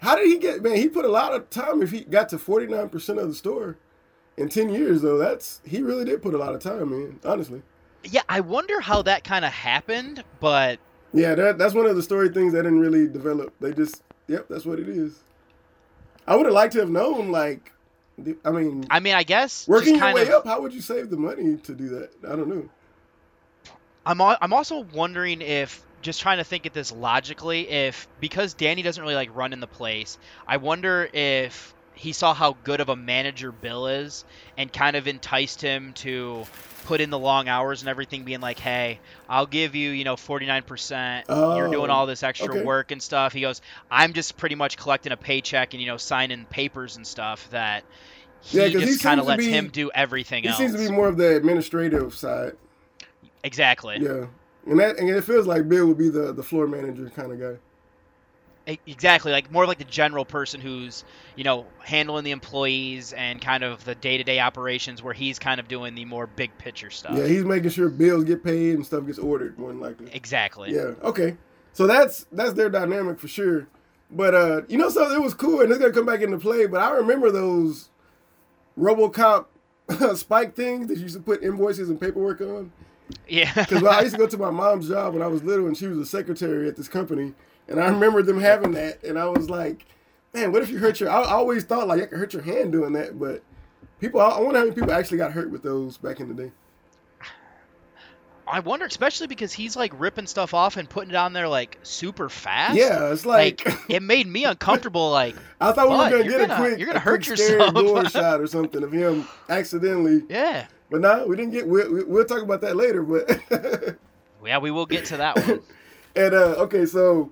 how did he get? Man, he put a lot of time. If he got to forty nine percent of the store in ten years, though, that's he really did put a lot of time in. Honestly, Yeah, I wonder how that kind of happened, but yeah, that that's one of the story things that didn't really develop. They just, yep, that's what it is. I would have liked to have known, like, I mean, I mean, I guess Working your way of, up, how would you save the money to do that? I don't know. I'm al- I'm also wondering if just trying to think at this logically if because Danny doesn't really like run in the place, I wonder if he saw how good of a manager Bill is and kind of enticed him to put in the long hours and everything being like, "Hey, I'll give you, you know, 49%. You're doing Oh, all this extra okay. work and stuff." He goes, "I'm just pretty much collecting a paycheck and, you know, signing papers and stuff that he Yeah, just kind of lets be- him do everything He else." seems to be more of the administrative side. exactly. Yeah, and that and it feels like Bill would be the the floor manager kind of guy. Exactly, like more like the general person who's, you know, handling the employees and kind of the day-to-day operations where he's kind of doing the more big picture stuff. Yeah, he's making sure bills get paid and stuff gets ordered more than likely. exactly. Yeah. Okay. So that's that's their dynamic for sure. But uh, you know, so it was cool, and it's gonna come back into play. But I remember those RoboCop spike things that you used to put invoices and paperwork on. Yeah. Because I used to go to my mom's job when I was little, and she was a secretary at this company, and I remember them having that, and I was like, "Man, what if you hurt your?" I, I always thought like I could hurt your hand doing that, but people, I, I wonder how many people actually got hurt with those back in the day. I wonder, especially because he's like ripping stuff off and putting it on there like super fast. Yeah, it's like, it made me uncomfortable. Like I thought we were gonna get gonna- a quick, you're gonna hurt yourself." door shot or something of him accidentally. Yeah. But no, we didn't get. We'll, we'll talk about that later. But yeah, we will get to that one. and uh, okay, so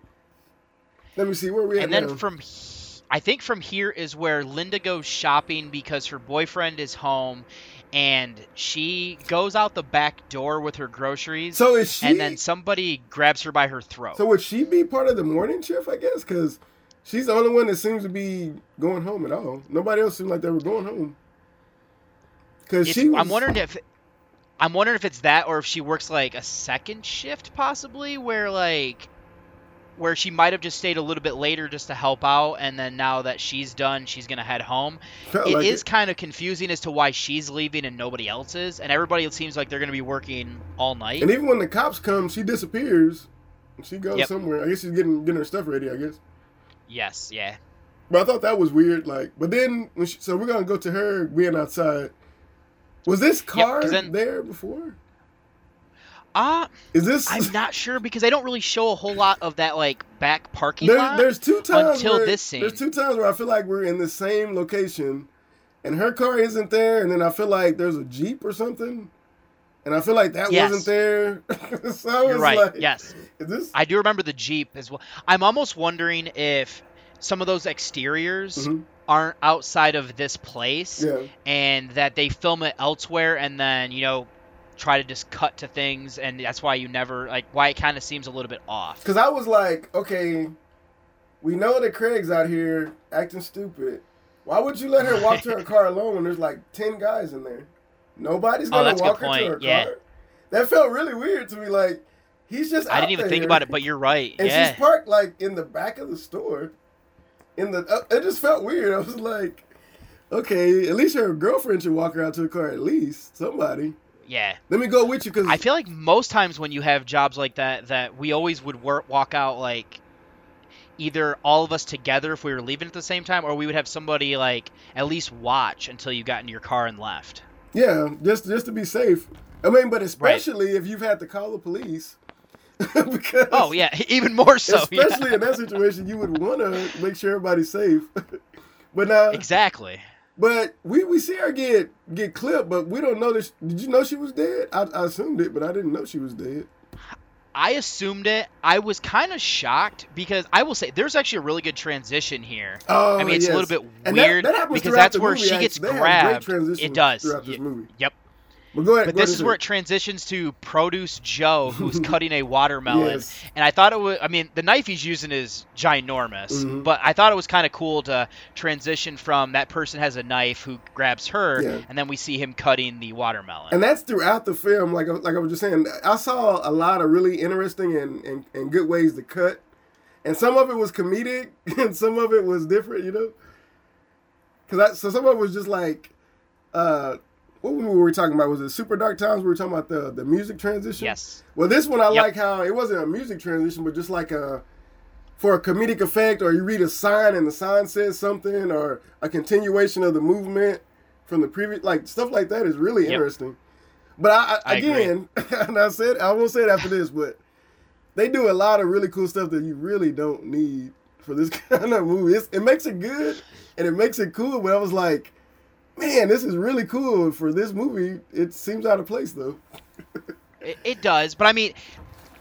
let me see where we at and then now. from he- I think from here is where Linda goes shopping because her boyfriend is home and she goes out the back door with her groceries. So is she- And then somebody grabs her by her throat. So would she be part of the morning shift? I guess because she's the only one that seems to be going home at all. Nobody else seemed like they were going home. Because she, was, I'm wondering if I'm wondering if it's that or if she works like a second shift possibly where like where she might have just stayed a little bit later just to help out and then now that she's done she's going to head home. Felt It is like it. kind of confusing as to why she's leaving and nobody else is and everybody seems like they're going to be working all night. And even when the cops come, she disappears. She goes Yep. somewhere. I guess she's getting getting her stuff ready. I guess. yes, yeah. But I thought that was weird. Like, but then when she, so we're gonna go to her being outside. Was this car 'cause then- there before? Uh Is this? I'm not sure because they don't really show a whole lot of that like back parking There, lot there's two times until where, this scene. There's two times where I feel like we're in the same location, and her car isn't there, and then I feel like there's a jeep or something, and I feel like that Yes. wasn't there. so I You're was right. like, yes. Is this? I do remember the Jeep as well. I'm almost wondering if some of those exteriors Mhm. aren't outside of this place Yeah. and that they film it elsewhere and then, you know, try to just cut to things and that's why you never like why it kind of seems a little bit off. Because I was like, okay, we know that Craig's out here acting stupid. Why would you let her walk to her car alone when there's like ten guys in there? Nobody's Oh, gonna good walk her to her Yeah. car. That felt really weird to me. Like he's just. I didn't even think about it, but you're right. And yeah. she's parked like in the back of the store. In the, uh, it just felt weird. I was like, okay, at least her girlfriend should walk her out to the car. At least somebody. Yeah. Let me go with you because I feel like most times when you have jobs like that, that we always would work, walk out like either all of us together if we were leaving at the same time, or we would have somebody like at least watch until you got in your car and left. Yeah, just just to be safe. I mean, but especially right. if you've had to call the police. because oh yeah, even more so. Especially yeah. in that situation, you would want to make sure everybody's safe. but now exactly. But we, we see her get get clipped, but we don't know this. Did you know she was dead? I, I assumed it, but I didn't know she was dead. I assumed it. I was kind of shocked because I will say there's actually a really good transition here. Oh, I mean, it's yes. a little bit weird that, that because that's where movie, she gets grabbed. It does. Throughout this movie. Yep. But go ahead. But this is where it transitions to Produce Joe, who's cutting a watermelon. Yes. And I thought it was, I mean, the knife he's using is ginormous, Mhm. but I thought it was kind of cool to transition from that person has a knife who grabs her, Yeah. and then we see him cutting the watermelon. And that's throughout the film. Like I- like I was just saying, I saw a lot of really interesting and, and, and good ways to cut, and some of it was comedic, and some of it was different. You know, because I, so some of it was just like, uh, what were we talking about? Was it Super Dark Times? We were talking about the the music transition. Yes. Well, this one I Yep. like how it wasn't a music transition, but just like a for a comedic effect, or you read a sign and the sign says something, or a continuation of the movement from the previous, like stuff like that is really Yep. interesting. But I, I, I again, and I said I won't say it after this, but they do a lot of really cool stuff that you really don't need for this kind of movie. It's, it makes it good and it makes it cool, but I was like, man, this is really cool for this movie. It seems out of place though. It, it does, but I mean,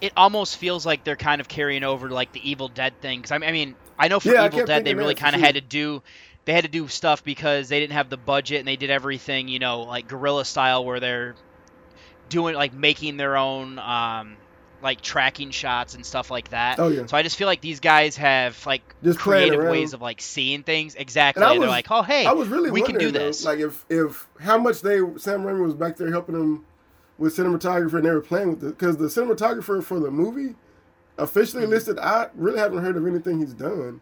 it almost feels like they're kind of carrying over like the Evil Dead thing. Because I mean, I mean, I know for Yeah, Evil Dead they really kind of had to do, they had to do stuff because they didn't have the budget and they did everything, you know, like guerrilla style where they're doing like making their own um like tracking shots and stuff like that. Oh, yeah. So I just feel like these guys have like Just creative ways of like seeing things. Exactly. And I They're like, oh hey, I was really we can do though, this. like if if how much they Sam Raimi was back there helping them with cinematographer and they were playing with it because the cinematographer for the movie officially Mm-hmm. listed. I really haven't heard of anything he's done,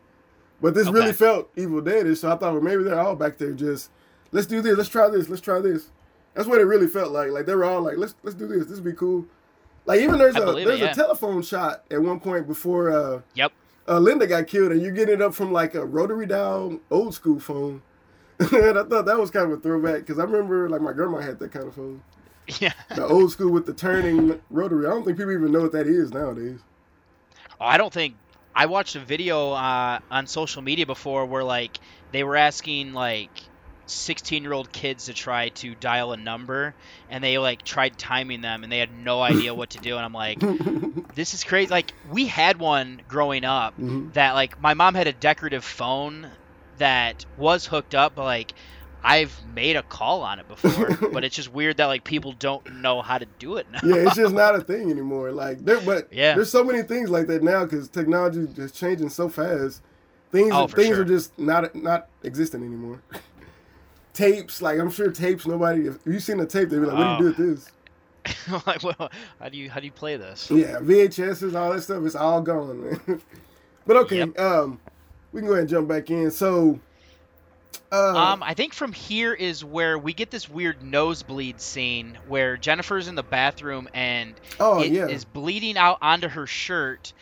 but this really felt Evil Deadish. So I thought, well, maybe they're all back there just let's do this, let's try this, let's try this. That's what it really felt like. Like they were all like, let's let's do this, this would be cool. Like even there's I a there's it, a telephone shot at one point before uh, Yep. uh, Linda got killed, and you get it up from like a rotary dial old school phone. and I thought that was kind of a throwback because I remember like my grandma had that kind of phone, Yeah. the old school with the turning rotary. I don't think people even know what that is nowadays. Oh, I don't think I watched a video uh, on social media before where like they were asking like 16 year old kids to try to dial a number and they like tried timing them and they had no idea what to do and I'm like this is crazy like we had one growing up Mhm. that like my mom had a decorative phone that was hooked up but like I've made a call on it before but it's just weird that like people don't know how to do it now yeah, it's just not a thing anymore. Like there, but Yeah. there's so many things like that now because technology is changing so fast. Things Oh, things sure. are just not not existent anymore. Tapes, like I'm sure tapes. Nobody, if you seen a tape, they'd be like, "What do you do with this?" like well, how do you how do you play this Yeah, VHSs, all that stuff, it's all gone, man. but okay, um, we can go ahead and jump back in. So, uh, Um, I think from here is where we get this weird nosebleed scene where Jennifer's in the bathroom and Oh, it yeah. is bleeding out onto her shirt,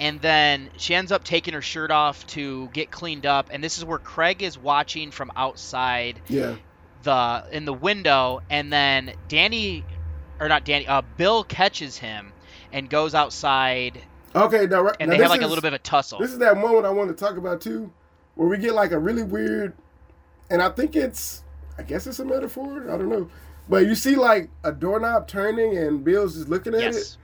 and then she ends up taking her shirt off to get cleaned up. And this is where Craig is watching from outside yeah, the in the window, and then Danny, or not Danny, uh, Bill catches him and goes outside, okay, now, right, and now they have like a little bit of a tussle. This is that moment I want to talk about too, where we get like a really weird, and I think it's, I guess it's a metaphor. I don't know, but you see like a doorknob turning, and Bill's just looking at it, yes.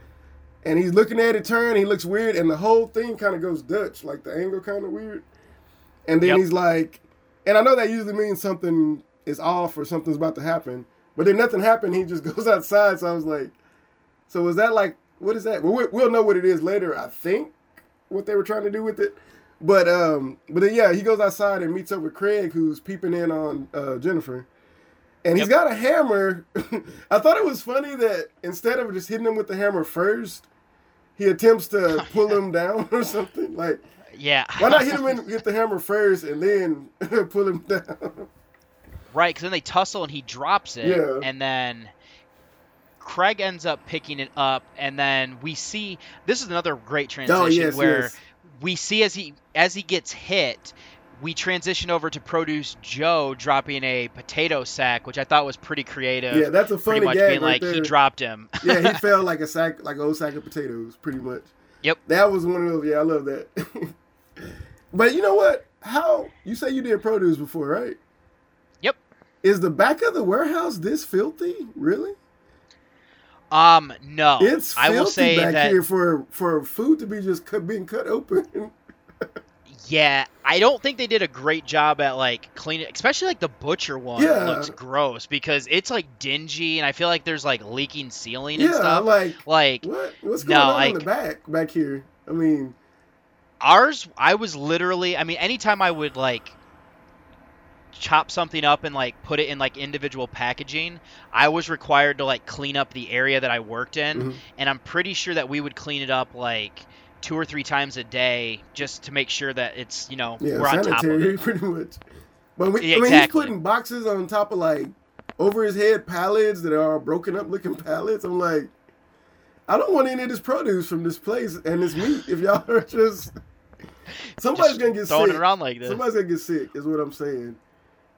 And he's looking at it turn. He looks weird, and the whole thing kind of goes Dutch, like the angle kind of weird. And then Yep. he's like, and I know that usually means something is off or something's about to happen, but then nothing happened. He just goes outside. So I was like, so was that like, what is that? Well, we- we'll know what it is later. I think what they were trying to do with it. But um, but then, yeah, he goes outside and meets up with Craig, who's peeping in on uh, Jennifer, and he's Yep. got a hammer. I thought it was funny that instead of just hitting him with the hammer first, he attempts to pull him down or something. Like, Yeah. why not hit him in, with the hammer first and then pull him down? Right, because then they tussle and he drops it, Yeah. and then Craig ends up picking it up, and then we see this is another great transition Oh, yes, where yes. we see as he as he gets hit, we transition over to Produce Joe dropping a potato sack, which I thought was pretty creative. Yeah, that's a funny pretty much gag being right like he dropped him. yeah, he fell like a sack, like an old sack of potatoes, pretty much. Yep. That was one of those. Yeah, I love that. but you know what? How you say you did produce before, right? Yep. Is the back of the warehouse this filthy? Really? Um, no, It's filthy I will say back that here for for food to be just cut, being cut open. Yeah, I don't think they did a great job at like cleaning, especially like the butcher one Yeah. looks gross because it's like dingy and I feel like there's like leaking ceiling and stuff. like like what? What's going no, on like in the back back here? I mean, ours, I was literally, I mean, anytime I would like chop something up and like put it in like individual packaging, I was required to like clean up the area that I worked in, Mhm. and I'm pretty sure that we would clean it up like two or three times a day just to make sure that it's you know yeah, we're on top of it. pretty much. But we, Yeah, I mean, he's putting boxes on top of like over his head pallets that are broken up looking pallets. I'm like, I don't want any of this produce from this place and this meat. If y'all are just somebody's Just gonna get throwing sick. it around like this. Somebody's gonna get sick. Is what I'm saying.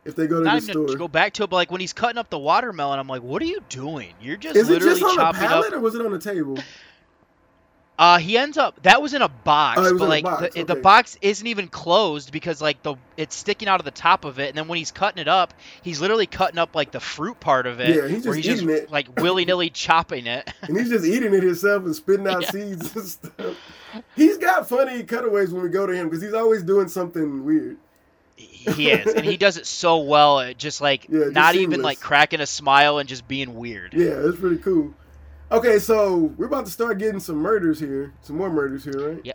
If they go to Not the store, to go back to it, but like when he's cutting up the watermelon, I'm like, what are you doing? You're just is it literally just on a pallet up. or was it on the table? Uh, he ends up that was in a box, Oh, but like box, the, the box isn't even closed because like the it's sticking out of the top of it, and then when he's cutting it up, he's literally cutting up like the fruit part of it. Yeah, he's just he's eating it. like willy nilly chopping it. and he's just eating it himself and spitting out Yeah. seeds and stuff. He's got funny cutaways when we go to him because he's always doing something weird. he is, and he does it so well. Just like Yeah, just not even like cracking a smile and just being weird. Yeah, it's pretty cool. Okay, so we're about to start getting some murders here, some more murders here, right? Yeah.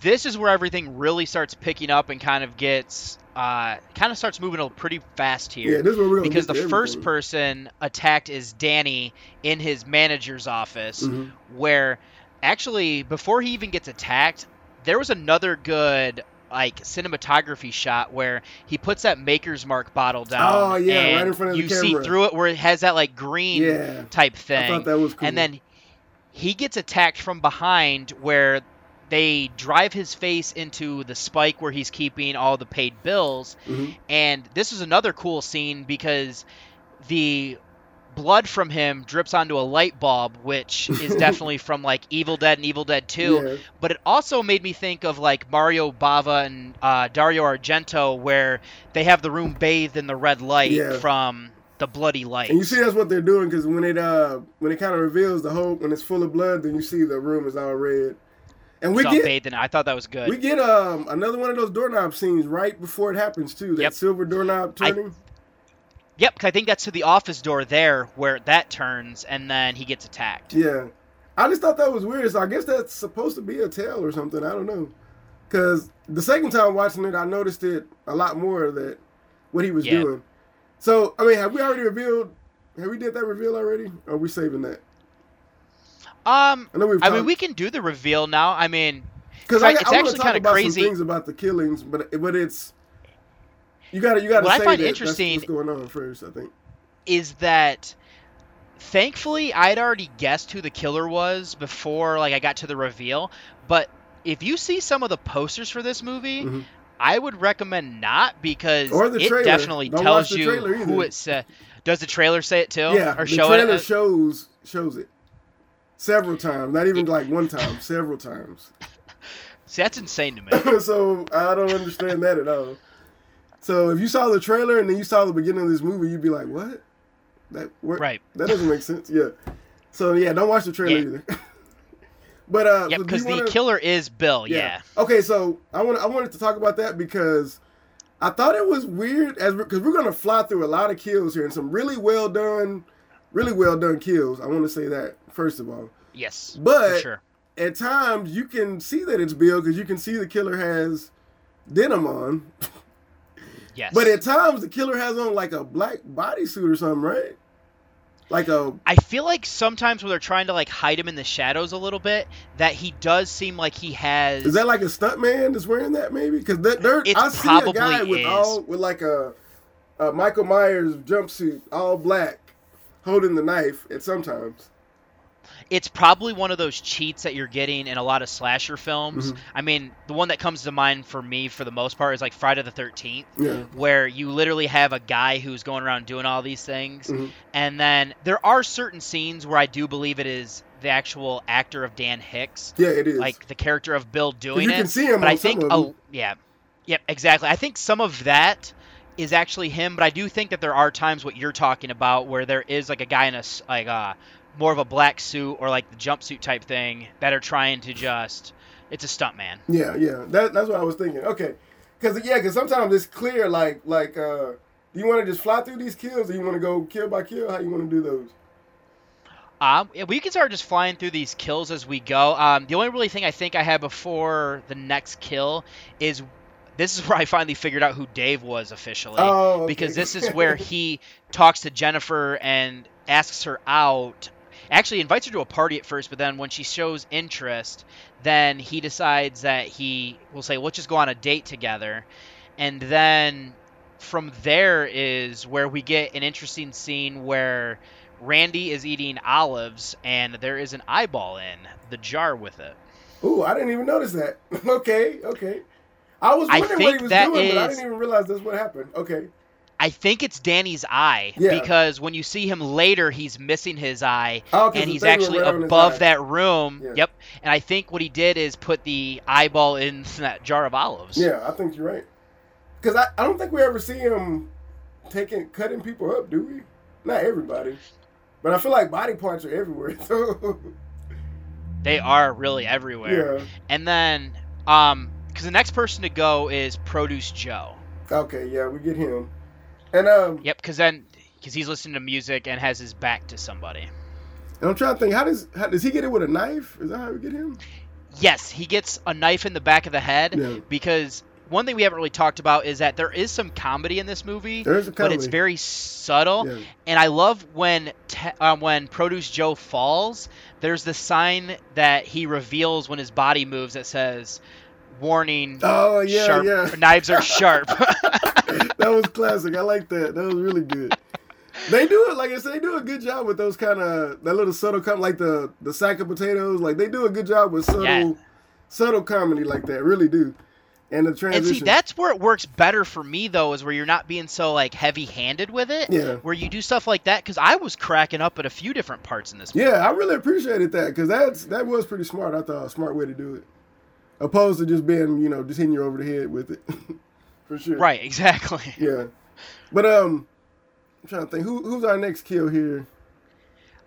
This is where everything really starts picking up and kind of gets uh kind of starts moving a pretty fast here. Yeah, this is where we're gonna because the first person attacked is Danny in his manager's office Mhm. where actually before he even gets attacked, there was another good like cinematography shot where he puts that Maker's Mark bottle down. Oh, yeah, right in front of the you see through it where it has that like green Yeah. type I thing. thought that was cool. And then he gets attacked from behind where they drive his face into the spike where he's keeping all the paid bills. Mhm. And this is another cool scene because the blood from him drips onto a light bulb, which is definitely from like Evil Dead and Evil Dead 2. Yeah. But it also made me think of like Mario Bava and uh, Dario Argento, where they have the room bathed in the red light Yeah. from the bloody light. And you see that's what they're doing because when it uh when it kind of reveals the whole when it's full of blood, then you see the room is all red. And we get bathed in it. I thought that was good. we get um another one of those doorknob scenes right before it happens too. That Yep. silver doorknob I- turning. Yep, 'cause I think that's to the office door there where that turns, and then he gets attacked. Yeah. I just thought that was weird. So I guess that's supposed to be a tail or something. I don't know. Because the second time watching it, I noticed it a lot more that what he was Yeah. doing. So, I mean, have we already revealed? Have we did that reveal already? Or are we saving that? Um, I know we've I mean, we can do the reveal now. I mean, Because I- I, it's I want actually talk about crazy. some things about the killings, but but it's you got to you got to What I find that interesting- that's what's going on first. I think. is that thankfully I'd already guessed who the killer was before like I got to the reveal. But if you see some of the posters for this movie, Mhm. I would recommend not because it trailer. definitely Don't tells you who it said. Does the trailer say it too? yeah, or the show trailer it? Shows shows it several times. Not even like one time, several times. See, that's insane to me. so I don't understand that at all. So if you saw the trailer and then you saw the beginning of this movie, you'd be like, "What? That what? Right. That doesn't make sense." Yeah. So yeah, don't watch the trailer Yeah. either. but uh, yeah, because the wanna- killer is Bill. Yeah. Okay, so I want I wanted to talk about that because I thought it was weird as because we're gonna fly through a lot of kills here and some really well done, really well done kills. I want to say that first of all. Yes. But sure. at times you can see that it's Bill because you can see the killer has denim on. Yes. But at times the killer has on like a black bodysuit or something, right? Like a I feel like sometimes when they're trying to like hide him in the shadows a little bit, that he does seem like he has. is that like a stunt man that's wearing that maybe? Because that there, I see a guy with is. all with like a uh, Michael Myers jumpsuit, all black, holding the knife. At sometimes. It's probably one of those cheats that you're getting in a lot of slasher films. Mhm. I mean, the one that comes to mind for me for the most part is like Friday the 13th, Yeah. where you literally have a guy who's going around doing all these things. Mhm. And then there are certain scenes where I do believe it is the actual actor of Dan Hicks. Yeah, it is. Like the character of Bill doing you it. can see him but I think a, them. yeah. Yep, exactly. I think some of that is actually him, but I do think that there are times what you're talking about where there is like a guy in a like uh more of a black suit or like the jumpsuit type thing that are trying to just it's a stunt man. Yeah, yeah. That, that's what I was thinking. Okay, because yeah, because sometimes it's clear. Like, like, uh, do you want to just fly through these kills, or you want to go kill by kill? How you want to do those? Um, we can start just flying through these kills as we go. Um, the only really thing I think I had before the next kill is this is where I finally figured out who Dave was officially. Oh, okay. Because this is where he talks to Jennifer and asks her out. Actually, invites her to a party at first, but then when she shows interest, then he decides that he will say, "Let's just go on a date together," and then from there is where we get an interesting scene where Randy is eating olives and there is an eyeball in the jar with it. Ooh, I didn't even notice that. okay, okay. I was I wondering what he was that doing, but I didn't even realize that's what happened. Okay. I think it's Danny's eye Yeah. because when you see him later, he's missing his eye Oh, and he's actually right on his above that room. Yeah. Yep. And I think what he did is put the eyeball in that jar of olives. Yeah, I think you're right. Because I, I don't think we ever see him taking cutting people up, do we? Not everybody. But I feel like body parts are everywhere. So They are really everywhere. Yeah. And then, um, because the next person to go is Produce Joe. Okay, yeah, we get him. And um Yep. Because then, because he's listening to music and has his back to somebody. and I'm trying to think, how does how does he get it with a knife? Is that how we get him? Yes, he gets a knife in the back of the head Yeah. because one thing we haven't really talked about is that there is some comedy in this movie, There is a but it's very subtle. Yeah. And I love when te- um, when Produce Joe falls. There's the sign that he reveals when his body moves that says, "Warning: Oh yeah, sharp, yeah. knives are sharp." that was classic. I like that. That was really good. They do it like I said. They do a good job with those kind of that little subtle com like the the sack of potatoes. Like they do a good job with subtle Yeah. subtle comedy like that. Really do. And the And see, that's where it works better for me, though, is where you're not being so like heavy-handed with it. Yeah. Where you do stuff like that, because I was cracking up at a few different parts in this. yeah, I really appreciated that because that's that was pretty smart. I thought a smart way to do it, opposed to just being you know just hitting you over the head with it. For sure. Right. Exactly. Yeah. But um, I'm trying to think who who's our next kill here.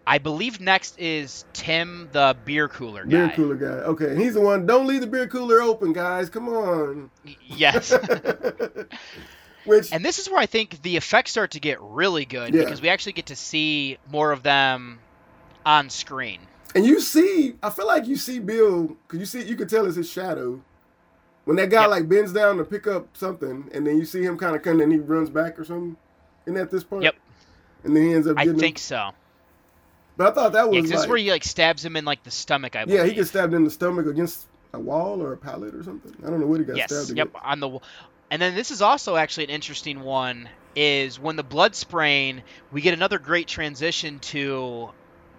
I believe next is Tim, the beer cooler guy. Beer cooler guy. Okay, and he's the one. Don't leave the beer cooler open, guys. Come on. Yes. Which and this is where I think the effects start to get really good Yeah. because we actually get to see more of them on screen. And you see, I feel like you see Bill, cause you see, you could tell it's his shadow. When that guy like bends down to pick up something, and then you see him kind of come, and he runs back or something. Isn't that this part? Yep. And then he ends up I think him. so. But I thought that Yeah, was 'cause this is like, where he like stabs him in like the stomach. I believe. yeah, he gets stabbed in the stomach against a wall or a pallet or something. I don't know what he got yes. stabbed Yep. against. On the. And then this is also actually an interesting one. Is when the blood sprain, we get another great transition to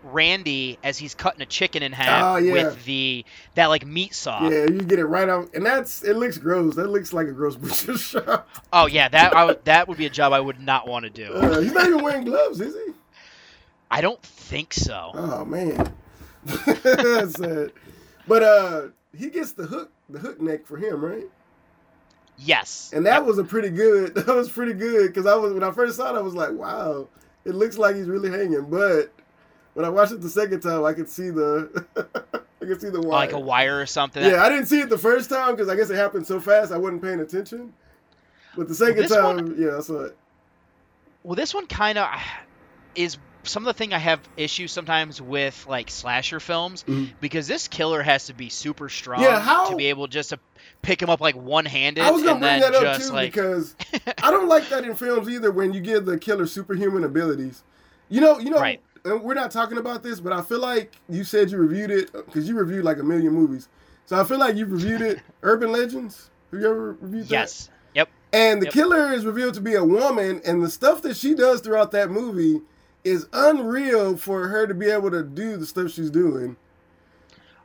Randy as he's cutting a chicken in half Oh, yeah. with the that like meat saw. Yeah, you get it right out, and that's it. Looks gross. That looks like a gross butcher shop. Oh yeah, that I would, that would be a job I would not want to do. Uh, he's not even wearing gloves, is he? I don't think so. Oh man, that's sad. But uh, he gets the hook, the hook neck for him, right? Yes. And that was a pretty good. That was pretty good because I was when I first saw it, I was like, wow, it looks like he's really hanging. But when I watched it the second time, I could see the, I could see the wire. Like a wire or something. Yeah, I didn't see it the first time because I guess it happened so fast I wasn't paying attention. But the second this time, one- yeah, I saw it. Well, this one kind of is some of the thing I have issues sometimes with like slasher films Mhm. because this killer has to be super strong Yeah, how- to be able just to pick him up like one-handed I was gonna bring that up just too like because I don't like that in films either. When you give the killer superhuman abilities, you know, you know, Right. And we're not talking about this, but I feel like you said you reviewed it because you reviewed like a million movies. So I feel like you've reviewed it. Urban Legends. Have you ever reviewed that? yes. Yep. And the Yep. killer is revealed to be a woman, and the stuff that she does throughout that movie is unreal for her to be able to do the stuff she's doing.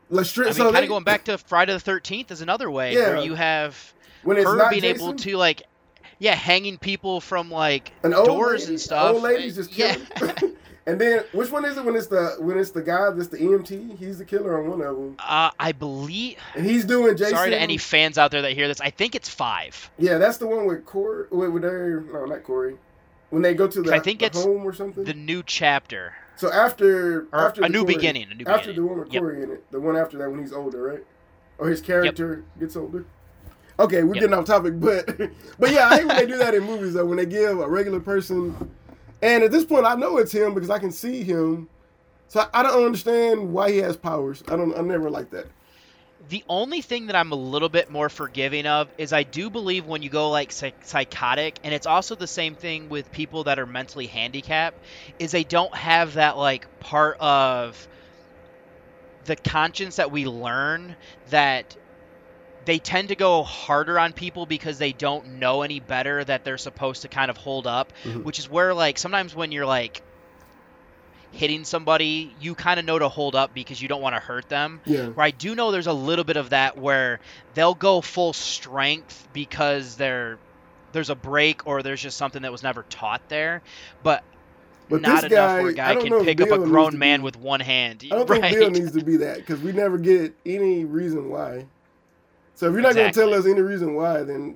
Like straight, I mean, so kind they- of going back to Friday the Thirteenth is another way Yeah. where you have When it's her not being able to like, yeah, hanging people from like an old doors lady, and stuff. Old ladies just yeah. and then which one is it when it's the when it's the guy that's the EMT? He's the killer on one of them, Uh, I believe. and he's doing Jason. Sorry to any fans out there that hear this. I think it's five. Yeah, that's the one with Corey. With, with their no, not Corey. When they go to the, I think the it's home or something. The new chapter. so after Or after A New Corey- Beginning, A New after Beginning. the one with Yep. Corey in it, the one after that when he's older, right? Or his character gets older. Okay, we're getting off topic, but but yeah, I hate when they do that in movies though. When they give a regular person, and at this point, I know it's him because I can see him. So I, I don't understand why he has powers. I don't. I never like that. The only thing that I'm a little bit more forgiving of is I do believe when you go like psych- psychotic, and it's also the same thing with people that are mentally handicapped, is they don't have that like part of the conscience that we learn that they tend to go harder on people because they don't know any better that they're supposed to kind of hold up, Mhm. which is where like sometimes when you're like hitting somebody, you kind of know to hold up because you don't want to hurt them. Yeah. Where I do know there's a little bit of that where they'll go full strength because they're there's a break or there's just something that was never taught there, but, But not this enough where a guy, can pick up a grown man be- with one hand. I don't right? think Bill needs to be that because we never get any reason why. So if you're not going to tell us any reason why, then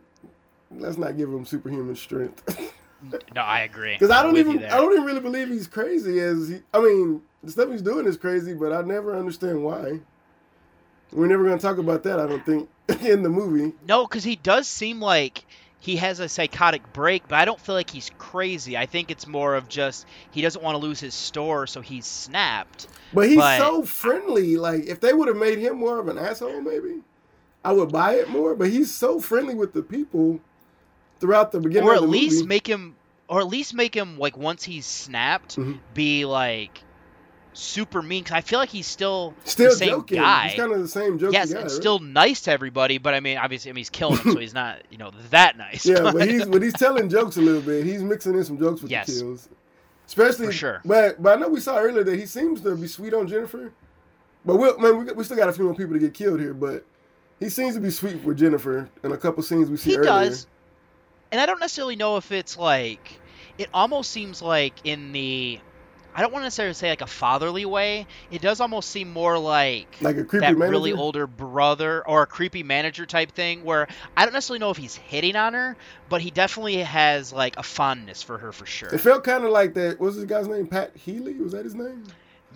let's not give him superhuman strength. no, I agree. Because I don't even I don't even really believe he's crazy. As he, I mean, the stuff he's doing is crazy, but I never understand why. We're never going to talk about that. I don't think in the movie. No, because he does seem like he has a psychotic break, but I don't feel like he's crazy. I think it's more of just he doesn't want to lose his store, so he's snapped. But he's But- so friendly. Like if they would have made him more of an asshole, maybe I would buy it more. But he's so friendly with the people throughout the beginning. or of at the least movie. make him or at least make him like once he's snapped Mhm. be like super mean because i feel like he's still, still the same joking. guy He's kind of the same joking yes guy. and right? still nice to everybody but i mean obviously I mean, he's killing them so he's not you know that nice Yeah, but he's but he's telling jokes a little bit. He's mixing in some jokes with Yes. the kills, especially For sure. But but I know we saw earlier that he seems to be sweet on Jennifer. But we man, we, we still got a few more people to get killed here. But he seems to be sweet with Jennifer in a couple scenes we see earlier. he earlier. does and i don't necessarily know if it's like it almost seems like in the i don't want to necessarily say like a fatherly way it does almost seem more like Like a creepy that manager. really older brother or a creepy manager type thing where I don't necessarily know if he's hitting on her, but he definitely has like a fondness for her for sure. It felt kind of like that. What was this guy's name? Pat Healy? Was that his name?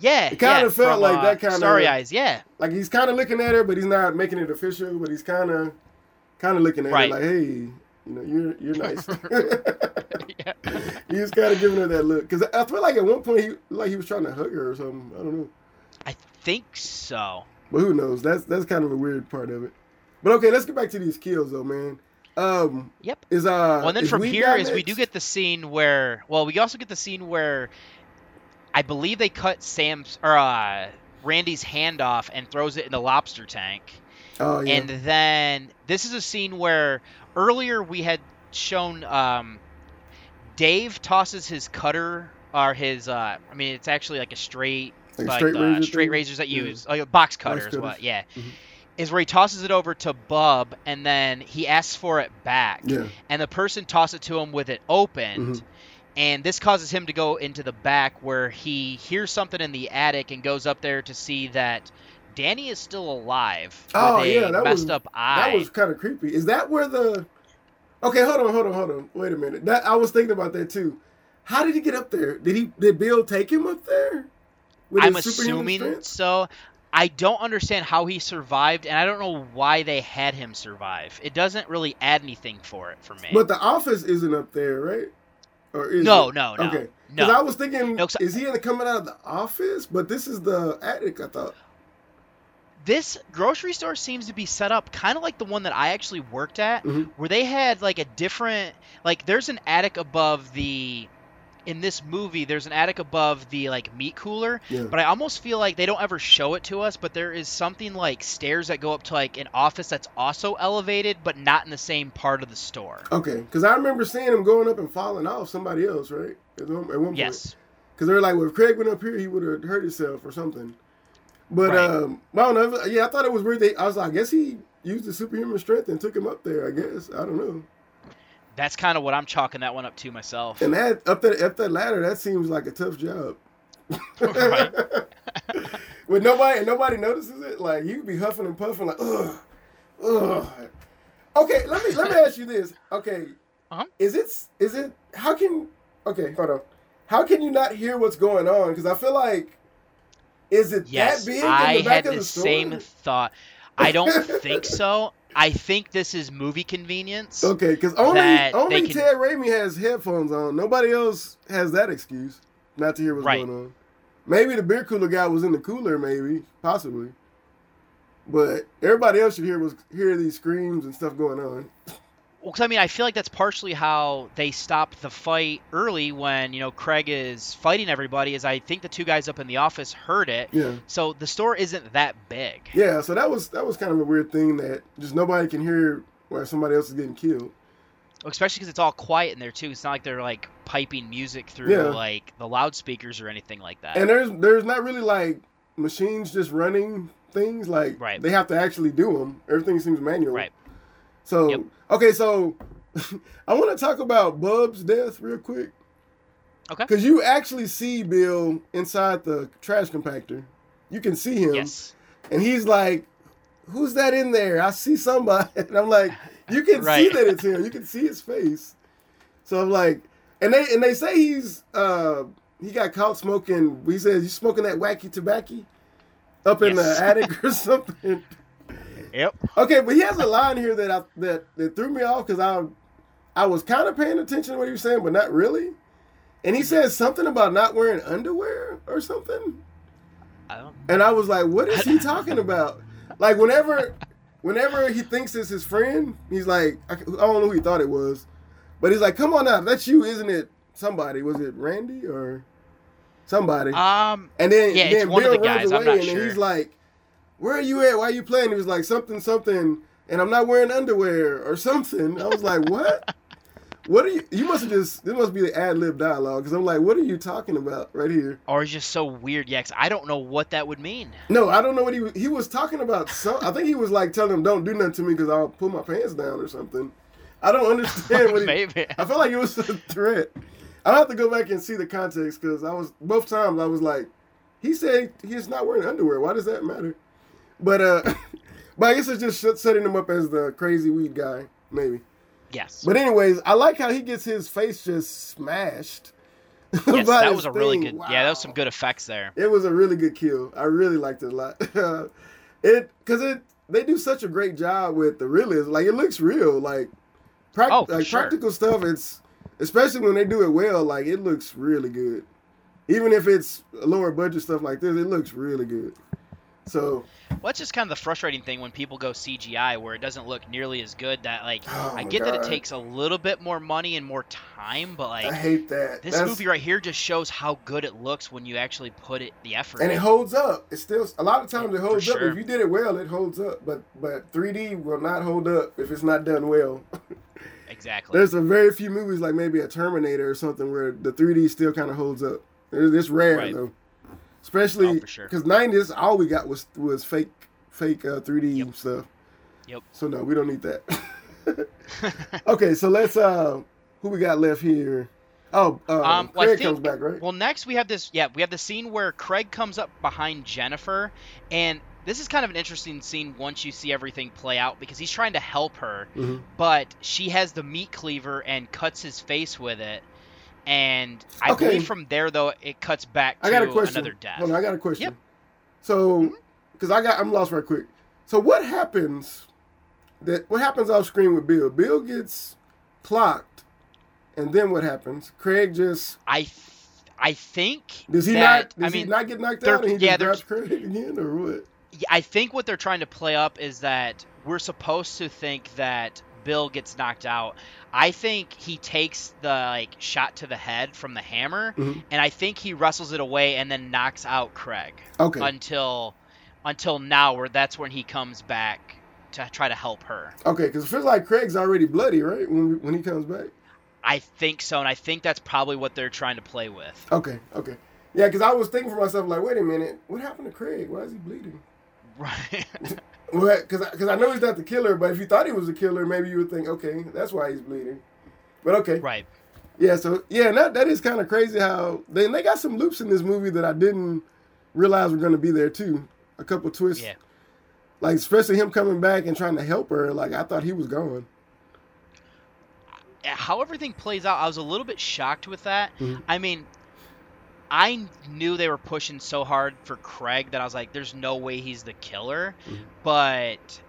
Yeah, It kind yeah, of felt from, like uh, that kind of Starry Eyes. Yeah, Like he's kind of looking at her, but he's not making it official. But he's kind of kind of looking at Right. her like, hey, you know, you're you're nice. yeah. He's kind of giving her that look because I feel like at one point he like he was trying to hug her or something. I don't know, I think so. but who knows? That's that's kind of a weird part of it. But okay, let's get back to these kills though, man. Um, Yep. is uh, well, and then from here is here Guy is we do get the scene where, well, we also get the scene where I believe they cut Sam's or uh, Randy's hand off and throws it in the lobster tank. Oh yeah. And then this is a scene where earlier we had shown um, Dave tosses his cutter or his uh, I mean it's actually like a straight Like a straight uh, razor straight razors that Yeah. use like a box cutter Box is what yeah Mhm. is where he tosses it over to Bub and then he asks for it back Yeah. and the person tosses it to him with it opened Mhm. And this causes him to go into the back where he hears something in the attic and goes up there to see that Danny is still alive Oh yeah, that messed was up eye. that was kind of creepy. Is that where the? Okay, hold on, hold on, hold on. Wait a minute. That I was thinking about that too. How did he get up there? Did he? Did Bill take him up there? With I'm assuming so. I don't understand how he survived, and I don't know why they had him survive. It doesn't really add anything for it for me. But the office isn't up there, right? Or is No, it? no, no, Okay. Because no. I was thinking, No, is he in the, coming out of the office? But this is the attic. I thought. this grocery store seems to be set up kind of like the one that I actually worked at, Mhm. where they had like a different, like there's an attic above the in this movie there's an attic above the like meat cooler Yeah. but i almost feel like they don't ever show it to us but there is something like stairs that go up to like an office that's also elevated but not in the same part of the store Okay, because I remember seeing him going up and falling off somebody else, right? At one, point. yes Because they're like, well, if Craig went up here, he would have hurt himself or something. But Right. um, I don't know. Yeah, I thought it was weird. They, I was like, I guess he used the superhuman strength and took him up there. I guess I don't know. That's kind of what i'm chalking that one up to myself And that up that up that ladder, that seems like a tough job. Right. When nobody and nobody notices it, like you could be huffing and puffing, like ugh, ugh. Okay, let me let me ask you this. Okay, Uh-huh. is it is it how can okay hold on how can you not hear what's going on? Because I feel like is it yes that big i in the back had of the the same thought i don't think so i think this is movie convenience Okay, because only only can- Ted Raimi has headphones on. Nobody else has that excuse not to hear what's Right. going on. Maybe the beer cooler guy was in the cooler, maybe possibly, but everybody else should hear was hear these screams and stuff going on. Well, 'cause, I mean, I feel like that's partially how they stop the fight early when you know Craig is fighting everybody. Is I think the two guys up in the office heard it, Yeah, so the store isn't that big. yeah. So that was that was kind of a weird thing that just nobody can hear where somebody else is getting killed. Especially because it's all quiet in there too. It's not like they're like piping music through Yeah. like the loudspeakers or anything like that. And there's there's not really like machines just running things like Right. they have to actually do them. Everything seems manual. Right. So Yep. okay, so I want to talk about Bub's death real quick. Okay. Because you actually see Bill inside the trash compactor. You can see him, yes. and he's like, "Who's that in there? I see somebody." And I'm like, "You can see that it's him. You can see his face." So I'm like, and they and they say he's uh he got caught smoking. He says you smoking that wacky tobacco up in Yes. the attic or something. Yep. Okay, but he has a line here that I, that that threw me off because I I was kind of paying attention to what he was saying, but not really. And he says something about not wearing underwear or something, I don't. and I was like, "What is he talking about?" Like whenever whenever he thinks it's his friend, he's like, I, I don't know who he thought it was, but he's like, "Come on now, that's you, isn't it?" Somebody was it Randy or somebody? Um. And then, Yeah, it's then one of Bill the guys, I'm away, not and sure. he's like, "Where are you at? Why are you playing?" He was like, "Something, something," and I'm not wearing underwear or something. I was like, "What? what are you? You must have just this must be the ad lib dialogue Because I'm like, "What are you talking about right here?" Or he's just so weird. Yeah, 'cause I don't know what that would mean. No, I don't know what he was. He was talking about. Some, I think he was like telling him, "Don't do nothing to me because I'll pull my pants down or something." I don't understand what he. Maybe. I felt like it was a threat. I have to go back and see the context because I was both times I was like, he said he's not wearing underwear. Why does that matter? But uh, but I guess it's just setting him up as the crazy weed guy, maybe. Yes. But anyways, I like how he gets his face just smashed. yes, that was a really thing. good. Yeah, that was some good effects there. It was a really good kill. I really liked it a lot. it because it they do such a great job with the realism. Like it looks real. Like, Oh, like sure. practical stuff. It's especially when they do it well. Like it looks really good. Even if it's lower budget stuff like this, it looks really good. So Well, that's just kind of the frustrating thing when people go CGI, where it doesn't look nearly as good. That like, Oh I get that it takes a little bit more money and more time, but like I hate that. this That's- movie right here just shows how good it looks when you actually put it the effort. and in. it holds up. It's still a lot of times it holds up. sure. If you did it well, it holds up. But but 3D will not hold up if it's not done well. exactly. There's a very few movies like maybe a Terminator or something where the 3D still kind of holds up. It's it's rare Right. though, especially Oh, sure. because 90s all we got was was fake fake uh, 3D stuff. Yep. So no, we don't need that. okay, so let's uh, who we got left here? Oh, uh, Um, well, Craig think- comes back, right? Well, next we have this. Yeah, we have the scene where Craig comes up behind Jennifer, and this is kind of an interesting scene once you see everything play out because he's trying to help her, Mhm. but she has the meat cleaver and cuts his face with it. And I Okay. believe from there though it cuts back to I got a question. another death. Hold on, I got a question. Yep. So, mm-hmm. because I got, I'm lost right quick. So, what happens? That what happens off screen with Bill? Bill gets clocked, and then what happens? Craig just I, th- I think does he that, not? Does I mean, not get knocked out? And he yeah, just grabs Craig again, or what? Yeah, I think what they're trying to play up is that we're supposed to think that Bill gets knocked out, I think he takes the like shot to the head from the hammer, Mhm. and I think he wrestles it away and then knocks out Craig. Okay. Until until now, where that's when he comes back to try to help her. Okay, because it feels like Craig's already bloody, right? When when he comes back. I think so, and I think that's probably what they're trying to play with. Okay, okay. Yeah, because I was thinking for myself, like, wait a minute, what happened to Craig? Why is he bleeding? Right. Well, because because I know he's not the killer, but if you thought he was the killer, maybe you would think, okay, that's why he's bleeding. But okay. Right. Yeah. So yeah, that that is kind of crazy how they they got some loops in this movie that I didn't realize were going to be there too. A couple twists. Yeah. Like especially him coming back and trying to help her. Like I thought he was gone. how everything plays out, I was a little bit shocked with that. Mhm. I mean, I knew they were pushing so hard for Craig that I was like, "There's no way he's the killer," Mhm. but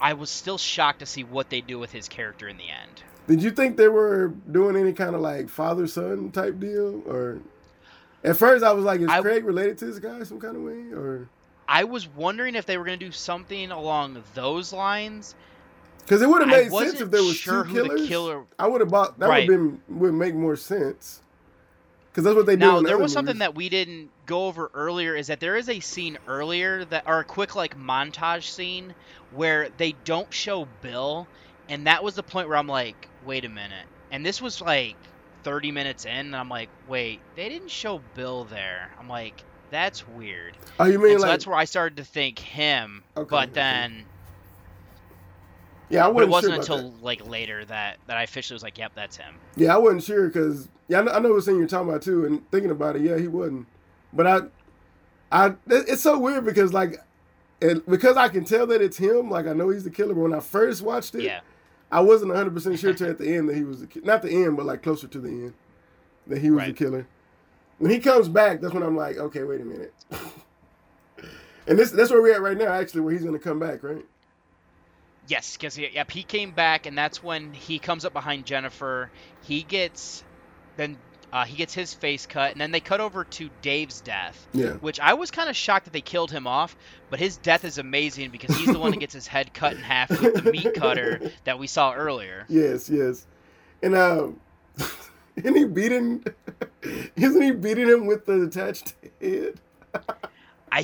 I was still shocked to see what they do with his character in the end. Did you think they were doing any kind of like father son type deal, or at first I was like, is I- Craig related to this guy some kind of way, or I was wondering if they were going to do something along those lines. because it would have made sense if there was sure two who the killers. killer- I would have bought that Right. would been would make more sense because that's what they do. Now there was something movies. that we didn't go over earlier is that there is a scene earlier that or a quick like montage scene where they don't show Bill and that was the point where I'm like, wait a minute. And this was like 30 minutes in and I'm like, wait, they didn't show Bill there. I'm like, that's weird. Oh, you mean And so like that's where I started to think him, Okay, but okay. then yeah, I but it wasn't wasn't sure until like later that that I officially was like, yep, that's him. Yeah, I wasn't sure because yeah, I know, I know what scene you're talking about too, and thinking about it, yeah, he wasn't. But I, I, it's so weird because like, and because I can tell that it's him, like I know he's the killer. But when I first watched it, Yeah. I wasn't 100 percent sure till at the end that he was the ki- not the end, but like closer to the end that he was the killer. When he comes back, that's when I'm like, okay, wait a minute. and this that's where we're at right now, actually, where he's gonna come back, right? Yes, because yep, he came back, and that's when he comes up behind Jennifer. He gets then uh, he gets his face cut, and then they cut over to Dave's death. Yeah. Which I was kind of shocked that they killed him off, but his death is amazing because he's the one that gets his head cut in half with the meat cutter that we saw earlier. Yes, yes. And um and he beating isn't he beating him with the attached head? I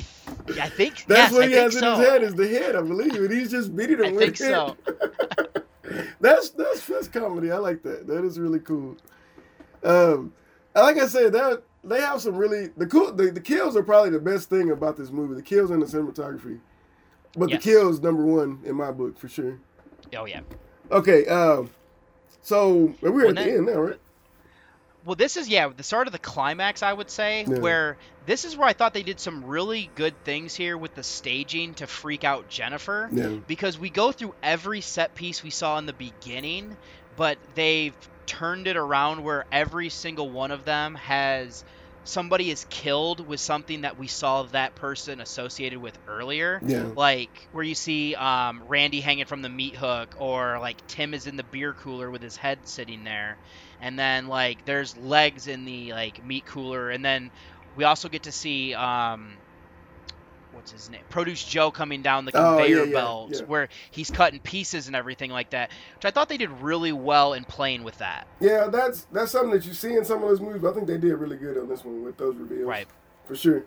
I think That's yes, what I he has so. in his head is the head, I believe. And he's just beating him I with think so. that's that's that's comedy. I like that. That is really cool. Um like I said, that they have some really the cool the, the kills are probably the best thing about this movie. The kills and the cinematography. But Yes. the kills number one in my book for sure. Oh yeah. Okay, um so we're Well, at the end now, right? Well, this is yeah the start of the climax, I would say, Yeah. where this is where I thought they did some really good things here with the staging to freak out Jennifer. Yeah. Because we go through every set piece we saw in the beginning, but they've turned it around where every single one of them has somebody is killed with something that we saw that person associated with earlier. Yeah. Like where you see um, Randy hanging from the meat hook, or like Tim is in the beer cooler with his head sitting there, and then like there's legs in the like meat cooler, and then we also get to see um, what's his name, Produce Joe coming down the Oh, yeah, conveyor yeah, belts yeah. where he's cutting pieces and everything like that, which I thought they did really well in playing with that. Yeah, that's that's something that you see in some of those movies. But I think they did really good on this one with those reveals, Right. For sure.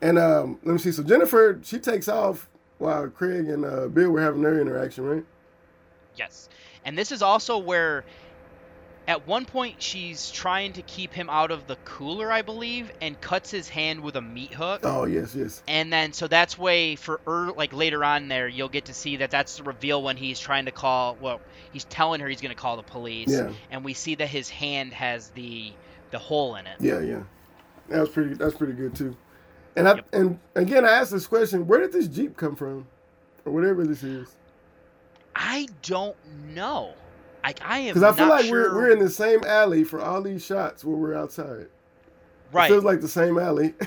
And um, let me see. So Jennifer, she takes off while Craig and uh, Bill were having their interaction, right? Yes. And this is also where at one point she's trying to keep him out of the cooler, I believe, and cuts his hand with a meat hook. Oh yes, yes. And then so that's way for er, like later on there you'll get to see that that's the reveal when he's trying to call well he's telling her he's going to call the police Yeah. and we see that his hand has the the hole in it. Yeah, yeah. That was pretty. That's pretty good too. And I and again, I asked this question: Where did this Jeep come from, or whatever this is? I don't know. Like I am Because I feel not like sure. we're we're in the same alley for all these shots where we're outside. Right. It feels like the same alley.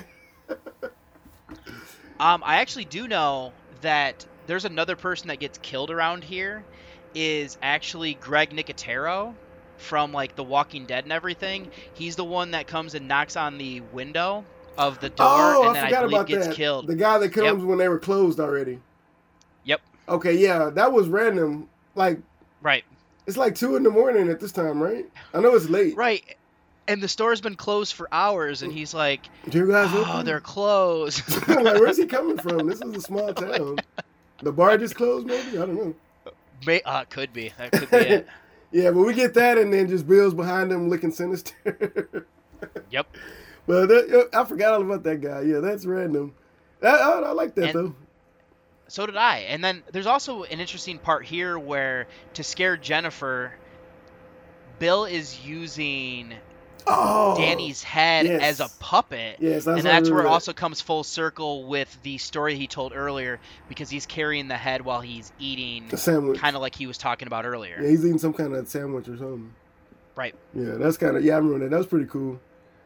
Um, I actually do know that there's another person that gets killed around here. Is actually Greg Nicotero from like The Walking Dead and everything. He's the one that comes and knocks on the window of the door, oh, and I then forgot I believe about gets that. killed. The guy that Yep. comes when they were closed already. Yep. Okay, yeah, that was random like right. It's like two in the morning at this time, right? I know it's late. Right. And the store's been closed for hours, and he's like, Do you guys "Oh, open?" they're closed." like, where's he coming from? This is a small town. The bar just closed, maybe? I don't know. May, uh, could be. That could be it. yeah, but we get that, and then just Bill's behind him looking sinister. Yep. But that, I forgot all about that guy. Yeah, that's random. I, I, I like that And- though. So did I. And then there's also an interesting part here where to scare Jennifer, Bill is using Oh, Danny's head yes. as a puppet. Yes, that's and that's where it also comes full circle with the story he told earlier because he's carrying the head while he's eating The sandwich. kind of like he was talking about earlier. Yeah, he's eating some kind of sandwich or something. Right. Yeah, that's kind of yeah. I remember that. That was pretty cool.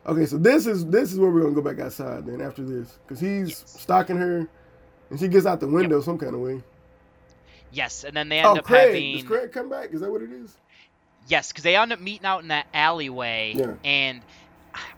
Okay, so this is this is where we're gonna go back outside then after this because he's stalking her, and she gets out the window some kind of way. Yes, and then they end Oh, up Craig! having Does Craig come back? Is that what it is? Yes, because they end up meeting out in that alleyway, Yeah. and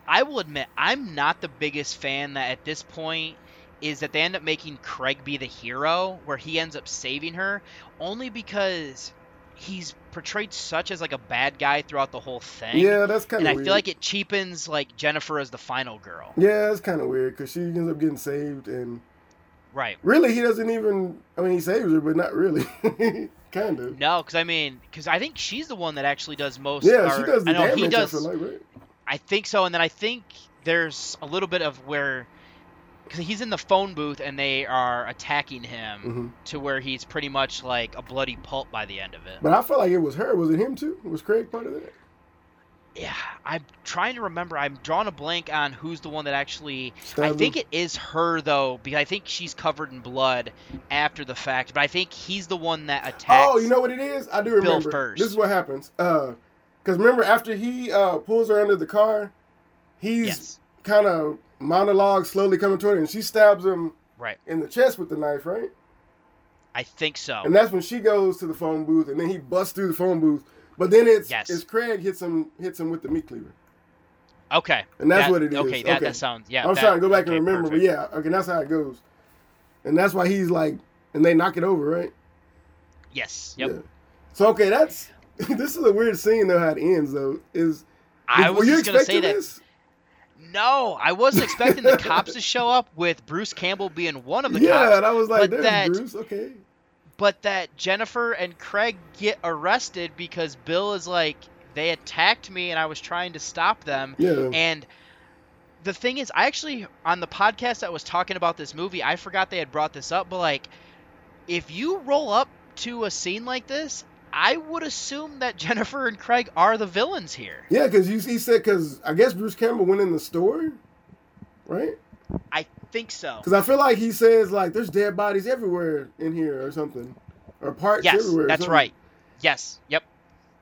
I will admit I'm not the biggest fan that at this point is that they end up making Craig be the hero, where he ends up saving her, only because he's portrayed such as like a bad guy throughout the whole thing. Yeah, that's kind and of I weird. feel like it cheapens like Jennifer as the final girl. Yeah, it's kind of weird because she ends up getting saved, and Right. really he doesn't even. I mean, he saves her, but not really. kind of. No, because I mean, because I think she's the one that actually does most. Yeah, she does the I know damage. he does. I feel like, right? I think so, and then I think there's a little bit of where because he's in the phone booth and they are attacking him Mhm. to where he's pretty much like a bloody pulp by the end of it. But I felt like it was her. Was it him too? Was Craig part of that? Yeah, I'm trying to remember. I'm drawing a blank on who's the one that actually. I think it is her though, because I think she's covered in blood after the fact. But I think he's the one that attacks. Oh, you know what it is? I do remember. Bill first. This is what happens. Uh, because remember after he uh pulls her under the car, he's Yes. kind of monologue slowly coming toward her, and she stabs him Right. in the chest with the knife, right? I think so. And that's when she goes to the phone booth, and then he busts through the phone booth. But then it's Yes. it's Craig hits him hits him with the meat cleaver, Okay. and that's That- what it is. Okay, that, that sounds yeah. I'm that- trying to go back okay, and remember, perfect. but yeah, okay, that's how it goes. And that's why he's like, and they knock it over, right? Yes. Yep. Yeah. So okay, that's this is a weird scene though. How it ends though is. I were was you just gonna say expecting that. this? No, I wasn't expecting the cops to show up with Bruce Campbell being one of the yeah, cops. and I was like, "There's that, Bruce." Okay. But that Jennifer and Craig get arrested because Bill is like, they attacked me and I was trying to stop them. Yeah. And the thing is, I actually on the podcast that was talking about this movie, I forgot they had brought this up, but like, if you roll up to a scene like this, I would assume that Jennifer and Craig are the villains here. Yeah, because he said because I guess Bruce Campbell went in the store, right? I think so. Because I feel like he says like there's dead bodies everywhere in here or something, or parts Yes, everywhere. that's right. Yes. Yep.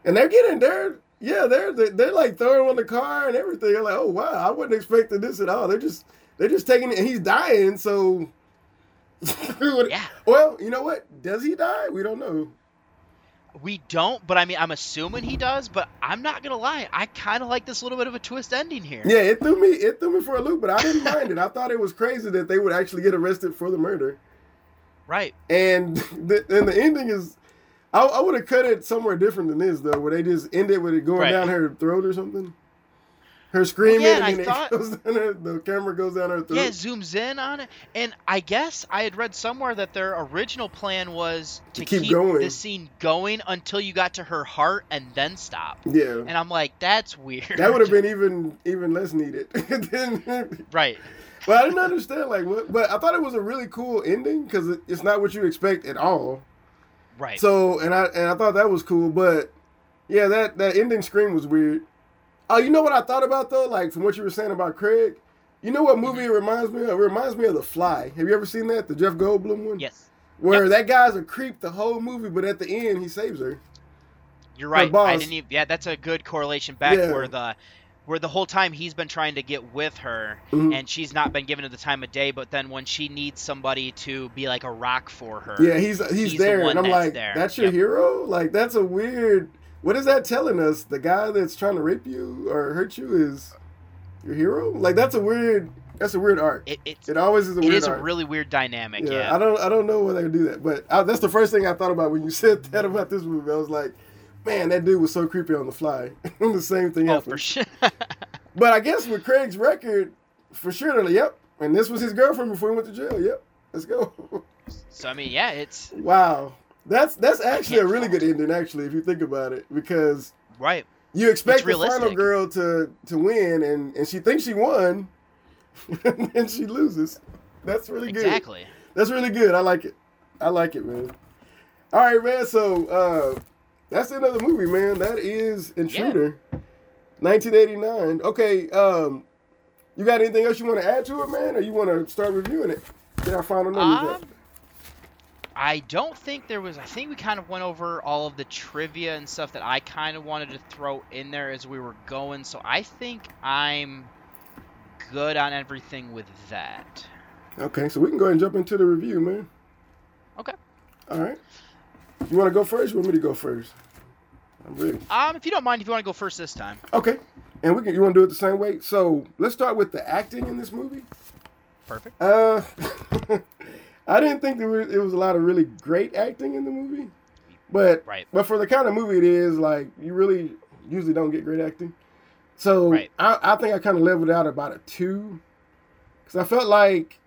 And they're getting there. Yeah, they're they're, they're like throwing on the car and everything. I'm like, oh wow, I wasn't expecting this at all. They're just they're just taking it. And he's dying, so. Yeah. Well, you know what? Does he die? We don't know. We don't, but I mean, I'm assuming he does. But I'm not gonna lie, I kind of like this little bit of a twist ending here. Yeah, it threw me it threw me for a loop, but I didn't mind it. I thought it was crazy that they would actually get arrested for the murder. Right. And the, and the ending is, I, I would have cut it somewhere different than this though, where they just ended with it going Right. down her throat or something. Her screaming, yeah, and and thought- it goes down her, the camera goes down her throat. Yeah, it zooms in on it, and I guess I had read somewhere that their original plan was to, To keep going. the scene going until you got to her heart and then stop. Yeah. And I'm like, that's weird. That would have been even even less needed. Right. but I didn't understand like what. But I thought it was a really cool ending because it, it's not what you expect at all. Right. So and I and I thought that was cool, but yeah, that that ending scream was weird. Oh, you know what I thought about though? Like from what you were saying about Craig, you know what movie it reminds me of? It reminds me of The Fly. Have you ever seen that? The Jeff Goldblum one? Yes. Where that guy's a creep the whole movie, but at the end he saves her. You're right. I didn't even. Yeah, that's a good correlation back Yeah. where the where the whole time he's been trying to get with her Mhm. and she's not been given the time of day, but then when she needs somebody to be like a rock for her. Yeah, he's he's, the there, one and I'm like, there. that's your Yep. hero. Like that's a weird. What is that telling us? The guy that's trying to rape you or hurt you is your hero. Like that's a weird. That's a weird arc. It, it's, it always is a weird It is arc. a really weird dynamic. Yeah, Yeah, I don't I don't know why they do that, but I, that's the first thing I thought about when you said that about this movie. I was like, man, that dude was so creepy on the fly. the same thing oh, happened. for sure. But I guess with Craig's record, for sure, they're like, yep. And this was his girlfriend before he went to jail. Yep, let's go. so I mean, yeah, it's wow, that's that's actually a really good ending, actually, if you think about it, because right. you expect the final girl to to win, and and she thinks she won, and she loses. That's really good. Exactly. That's really good. I like it. I like it, man. All right, man. So uh, that's the end of the movie, man. That is Intruder, 1989. Okay. Um, you got anything else you want to add to it, man, or you want to start reviewing it? Get our final numbers. Um, I don't think there was. I think we kind of went over all of the trivia and stuff that I kind of wanted to throw in there as we were going. So I think I'm good on everything with that. Okay, so we can go ahead and jump into the review, man. Okay. All right. You want to go first? Or you want me to go first? I'm ready. Um, if you don't mind, if you want to go first this time. Okay. And we can. You want to do it the same way? So let's start with the acting in this movie. Perfect. Uh, I didn't think there was, it was a lot of really great acting in the movie, but Right. but for the kind of movie it is, like you really usually don't get great acting. So Right. I, I think I kind of leveled out about a two, because I felt like,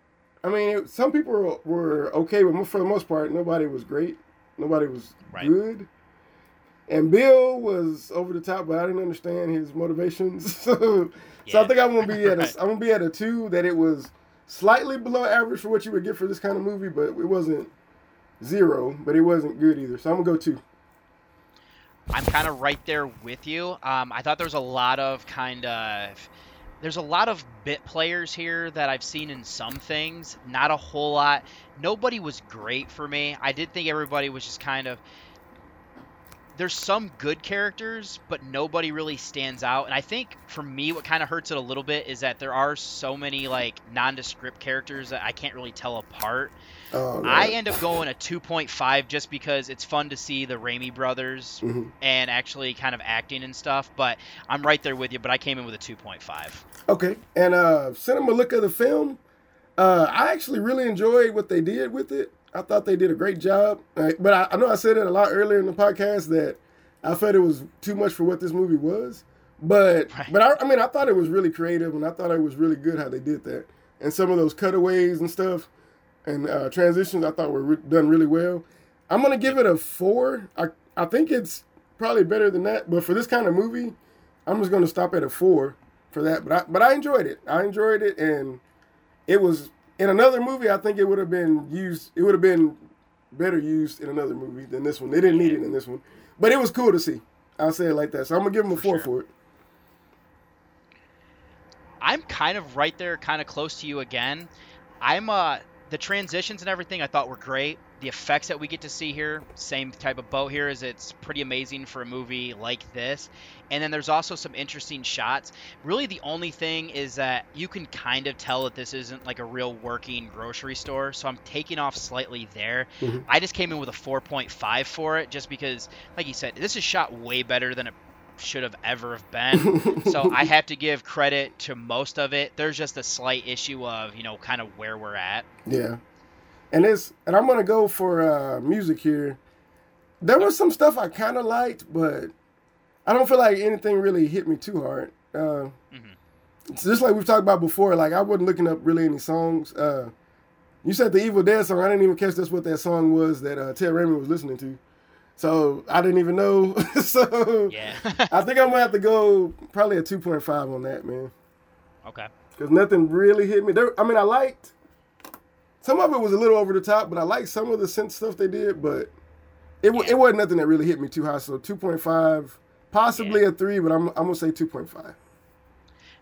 I mean, it, some people were, were okay, but for the most part, nobody was great. Nobody was Right. good. And Bill was over the top, but I didn't understand his motivations. so, so I think I'm gonna be at a, I'm gonna be at a two. That it was slightly below average for what you would get for this kind of movie, but it wasn't zero, but it wasn't good either. So I'm gonna go two. I'm kind of right there with you. Um, I thought there was a lot of kind of there's a lot of bit players here that I've seen in some things. Not a whole lot. Nobody was great for me. I did think everybody was just kind of. There's some good characters, but nobody really stands out. And I think for me, what kind of hurts it a little bit is that there are so many like nondescript characters that I can't really tell apart. Oh, I end up going a 2.5 just because it's fun to see the Raimi brothers Mhm. and actually kind of acting and stuff. But I'm right there with you. But I came in with a 2.5. Okay. And uh cinema look of the film. Uh I actually really enjoyed what they did with it. I thought they did a great job. But I, I know I said it a lot earlier in the podcast that I felt it was too much for what this movie was. But Right. but I, I mean I thought it was really creative and I thought it was really good how they did that. And some of those cutaways and stuff and uh, transitions I thought were re- done really well. I'm gonna give it a four. I I think it's probably better than that, but for this kind of movie, I'm just gonna stop at a four for that. But I but I enjoyed it. I enjoyed it, and it was in another movie. I think it would have been used. It would have been better used in another movie than this one. They didn't need it in this one, but it was cool to see. I'll say it like that. So I'm gonna give him a four sure. for it. I'm kind of right there, kind of close to you again. I'm uh the transitions and everything I thought were great. The effects that we get to see here, same type of boat here, is it's pretty amazing for a movie like this. And then there's also some interesting shots. Really, the only thing is that you can kind of tell that this isn't like a real working grocery store. So I'm taking off slightly there. Mhm. I just came in with a 4.5 for it, just because, like you said, this is shot way better than it should have ever have been. so I have to give credit to most of it. There's just a slight issue of, you know, kind of where we're at. Yeah. And it's and I'm gonna go for uh music here. There was some stuff I kinda liked, but I don't feel like anything really hit me too hard. Uh it's just like we've talked about before, like I wasn't looking up really any songs. Uh you said the Evil Dead song, I didn't even catch that's what that song was that uh Ted Raimi was listening to. So I didn't even know. so Yeah. I think I'm gonna have to go probably a two point five on that, man. okay. Because nothing really hit me. There, I mean, I liked some of it was a little over the top, but I liked some of the synth stuff they did. But it wa- it wasn't nothing that really hit me too high. So two point five, possibly a three, but I'm I'm gonna say two point five.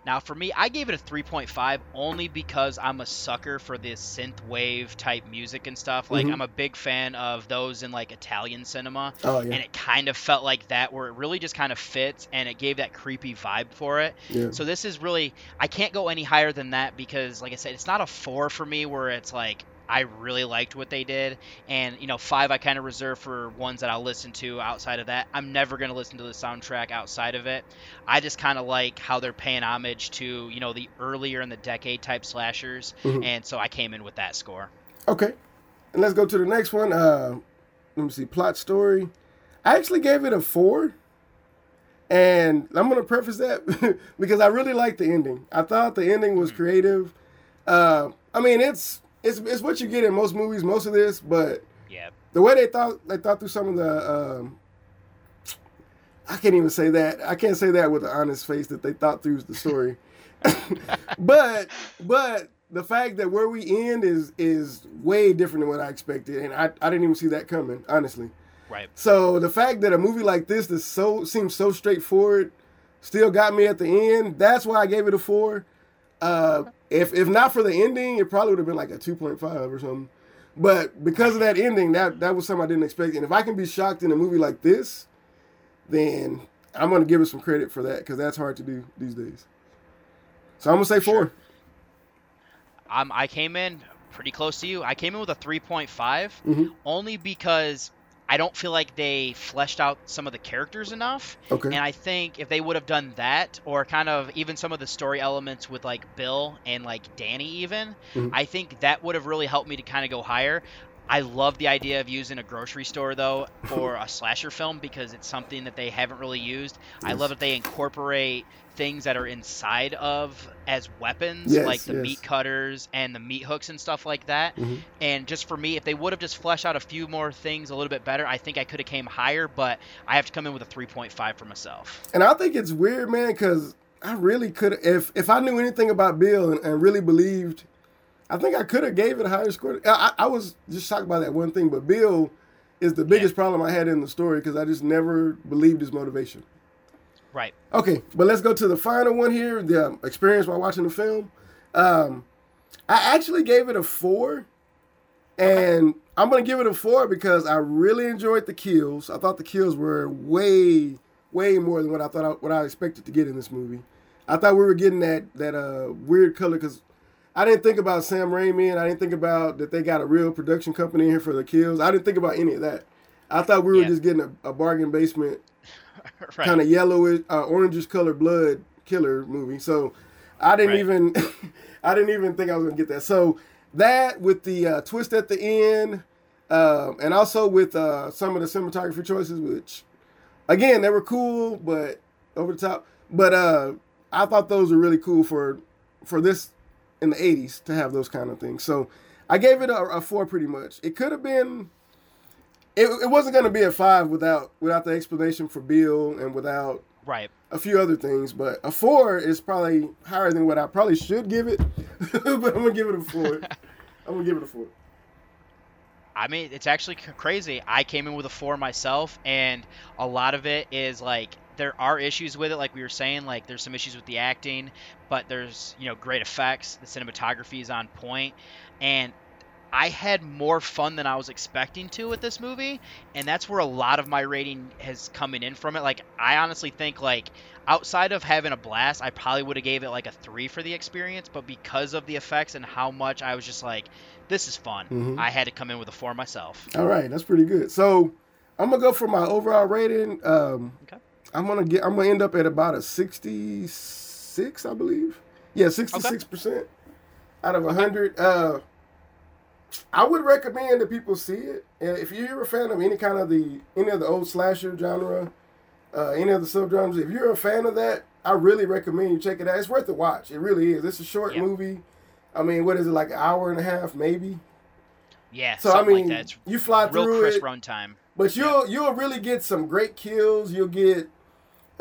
Now, for me, I gave it a 3.5 only because I'm a sucker for this synth wave type music and stuff. Like, Mhm. I'm a big fan of those in like Italian cinema. Oh, yeah. And it kind of felt like that, where it really just kind of fits and it gave that creepy vibe for it. Yeah. So, this is really, I can't go any higher than that because, like I said, it's not a four for me where it's like I really liked what they did, and you know, five I kind of reserve for ones that I'll listen to outside of that. I'm never gonna listen to the soundtrack outside of it. I just kind of like how they're paying homage to you know the earlier in the decade type slashers, Mhm. and so I came in with that score. Okay. And let's go to the next one. Uh, let me see. Plot story. I actually gave it a four. And I'm going to preface that because I really liked the ending. I thought the ending was creative. Uh, I mean, it's it's it's what you get in most movies, most of this, but Yeah. the way they thought they thought through some of the um, I can't even say that. I can't say that with an honest face that they thought through the story. but but the fact that where we end is is way different than what I expected, and I, I didn't even see that coming, honestly. Right. So the fact that a movie like this that so seems so straightforward still got me at the end. That's why I gave it a four. Uh, if if not for the ending, it probably would have been like a two point five or something. But because of that ending, that that was something I didn't expect. And if I can be shocked in a movie like this, then I'm gonna give it some credit for that because that's hard to do these days. So I'm gonna say four. Um, I came in pretty close to you. I came in with a 3.5, Mhm. only because I don't feel like they fleshed out some of the characters enough. Okay. And I think if they would have done that, or kind of even some of the story elements with like Bill and like Danny, even, Mhm. I think that would have really helped me to kind of go higher. I love the idea of using a grocery store though for a slasher film because it's something that they haven't really used. I love that they incorporate things that are inside of as weapons, Yes, like the yes. meat cutters and the meat hooks and stuff like that. Mhm. And just for me, if they would have just fleshed out a few more things a little bit better, I think I could have came higher. But I have to come in with a 3.5 for myself. And I think it's weird, man, because I really could if if I knew anything about Bill and, and really believed, I think I could have gave it a higher score. I, I was just shocked by that one thing, but Bill is the biggest problem I had in the story because I just never believed his motivation. Right. Okay, but let's go to the final one here. The um, experience while watching the film. Um, I actually gave it a four, and I'm gonna give it a four because I really enjoyed the kills. I thought the kills were way, way more than what I thought I, what I expected to get in this movie. I thought we were getting that that uh weird color because I didn't think about Sam Raimi and I didn't think about that they got a real production company in here for the kills. I didn't think about any of that. I thought we were Yeah. just getting a, a bargain basement Right. kind of yellowish, uh, orangish colored blood killer movie. So I didn't Right. even, I didn't even think I was gonna get that. So that with the uh, twist at the end, um, and also with uh, some of the cinematography choices, which again they were cool, but over the top. But uh, I thought those were really cool for for this in the '80s to have those kind of things. So I gave it a, a four pretty much. It could have been it, it wasn't going to be a five without without the explanation for Bill and without Right. a few other things. But a four is probably higher than what I probably should give it. but I'm gonna give it a four. I'm gonna give it a four. I mean, it's actually crazy. I came in with a four myself, and a lot of it is like there are issues with it, like we were saying. Like there's some issues with the acting, but there's you know great effects. The cinematography is on point, and I had more fun than I was expecting to with this movie, and that's where a lot of my rating has coming in from it. Like I honestly think like outside of having a blast, I probably would have gave it like a three for the experience, but because of the effects and how much I was just like, this is fun, Mhm. I had to come in with a four myself. All right, that's pretty good. So I'm gonna go for my overall rating. Um, Okay. I'm gonna get. I'm gonna end up at about a 66, I believe. Yeah, 66 percent out of 100. Uh, I would recommend that people see it. And if you're a fan of any kind of the any of the old slasher genre, uh, any of the subgenres, if you're a fan of that, I really recommend you check it out. It's worth a watch. It really is. It's a short Yeah. movie. I mean, what is it like an hour and a half, maybe? Yeah, So, I mean, like you fly real through crisp it. runtime. But you'll you'll really get some great kills. You'll get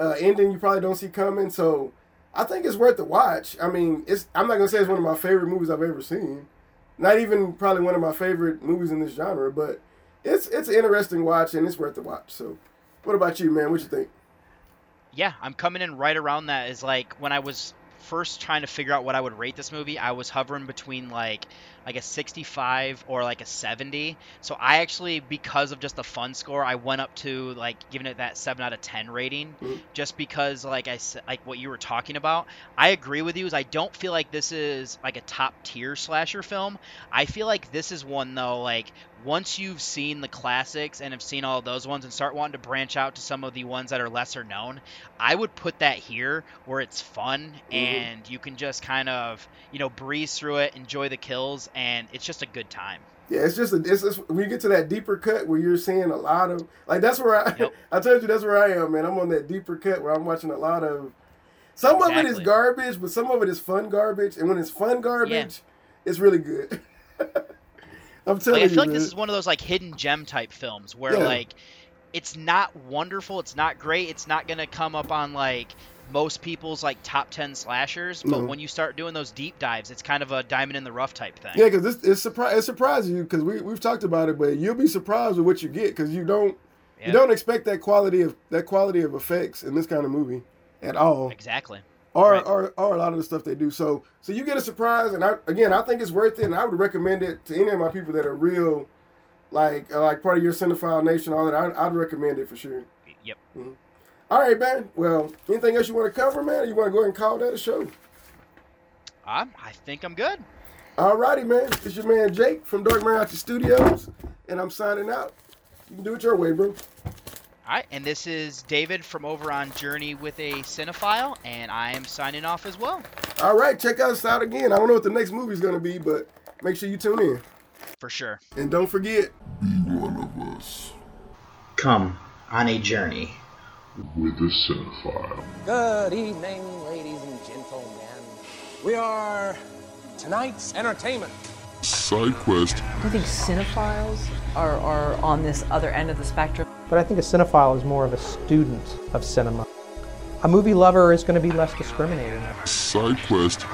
uh, ending you probably don't see coming. So I think it's worth the watch. I mean, it's I'm not gonna say it's one of my favorite movies I've ever seen. Not even probably one of my favorite movies in this genre, but it's it's an interesting watch and it's worth the watch. So, what about you, man? What you think? Yeah, I'm coming in right around that. Is like when I was first trying to figure out what I would rate this movie, I was hovering between like like a 65 or like a 70. So I actually, because of just the fun score, I went up to like giving it that 7 out of 10 rating, mm-hmm. just because like I said, like what you were talking about. I agree with you. Is I don't feel like this is like a top tier slasher film. I feel like this is one though, like once you've seen the classics and have seen all those ones and start wanting to branch out to some of the ones that are lesser known, I would put that here where it's fun mm-hmm. and you can just kind of, you know, breeze through it, enjoy the kills, and it's just a good time. Yeah, it's just a, it's just, when you get to that deeper cut where you're seeing a lot of like that's where I yep. I told you that's where I am, man. I'm on that deeper cut where I'm watching a lot of some exactly. of it is garbage, but some of it is fun garbage, and when it's fun garbage, yeah. it's really good. I'm telling like, I feel you, like this is one of those like hidden gem type films where yeah. like it's not wonderful, it's not great, it's not gonna come up on like most people's like top 10 slashers but mm-hmm. when you start doing those deep dives it's kind of a diamond in the rough type thing yeah because it's, it's, surpri- it surprises you because we, we've talked about it but you'll be surprised with what you get because you don't yeah. you don't expect that quality of that quality of effects in this kind of movie at all exactly or, right. or, or a lot of the stuff they do. So so you get a surprise, and I again I think it's worth it, and I would recommend it to any of my people that are real, like uh, like part of your cinephile nation, all that. I, I'd recommend it for sure. Yep. Mm-hmm. All right, man. Well, anything else you want to cover, man? Or you want to go ahead and call that a show? Um, I think I'm good. All righty, man. It's your man Jake from Dark Mariachi Studios, and I'm signing out. You can do it your way, bro. All right, and this is David from over on Journey with a Cinephile, and I am signing off as well. All right, check us out again. I don't know what the next movie is going to be, but make sure you tune in. For sure. And don't forget be one of us. Come on a journey with a cinephile. Good evening, ladies and gentlemen. We are tonight's entertainment. Side quest. Do you think cinephiles are, are on this other end of the spectrum? But I think a cinephile is more of a student of cinema. A movie lover is going to be less discriminating. Side quest.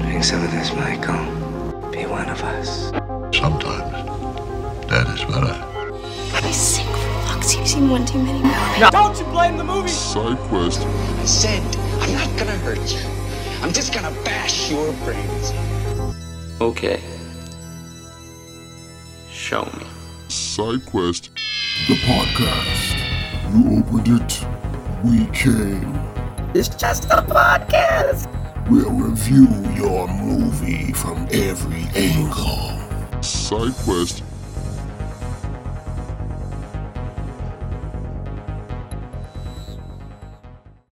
Drink some of this, Michael. Be one of us. Sometimes that is better. Seen one too many movies. No. Don't you blame the movie. Side quest. I said I'm not gonna hurt you. I'm just gonna bash your brains. Okay. Show me. Side quest. The podcast. You opened it. We came. It's just a podcast. We'll review your movie from every angle. Side quest.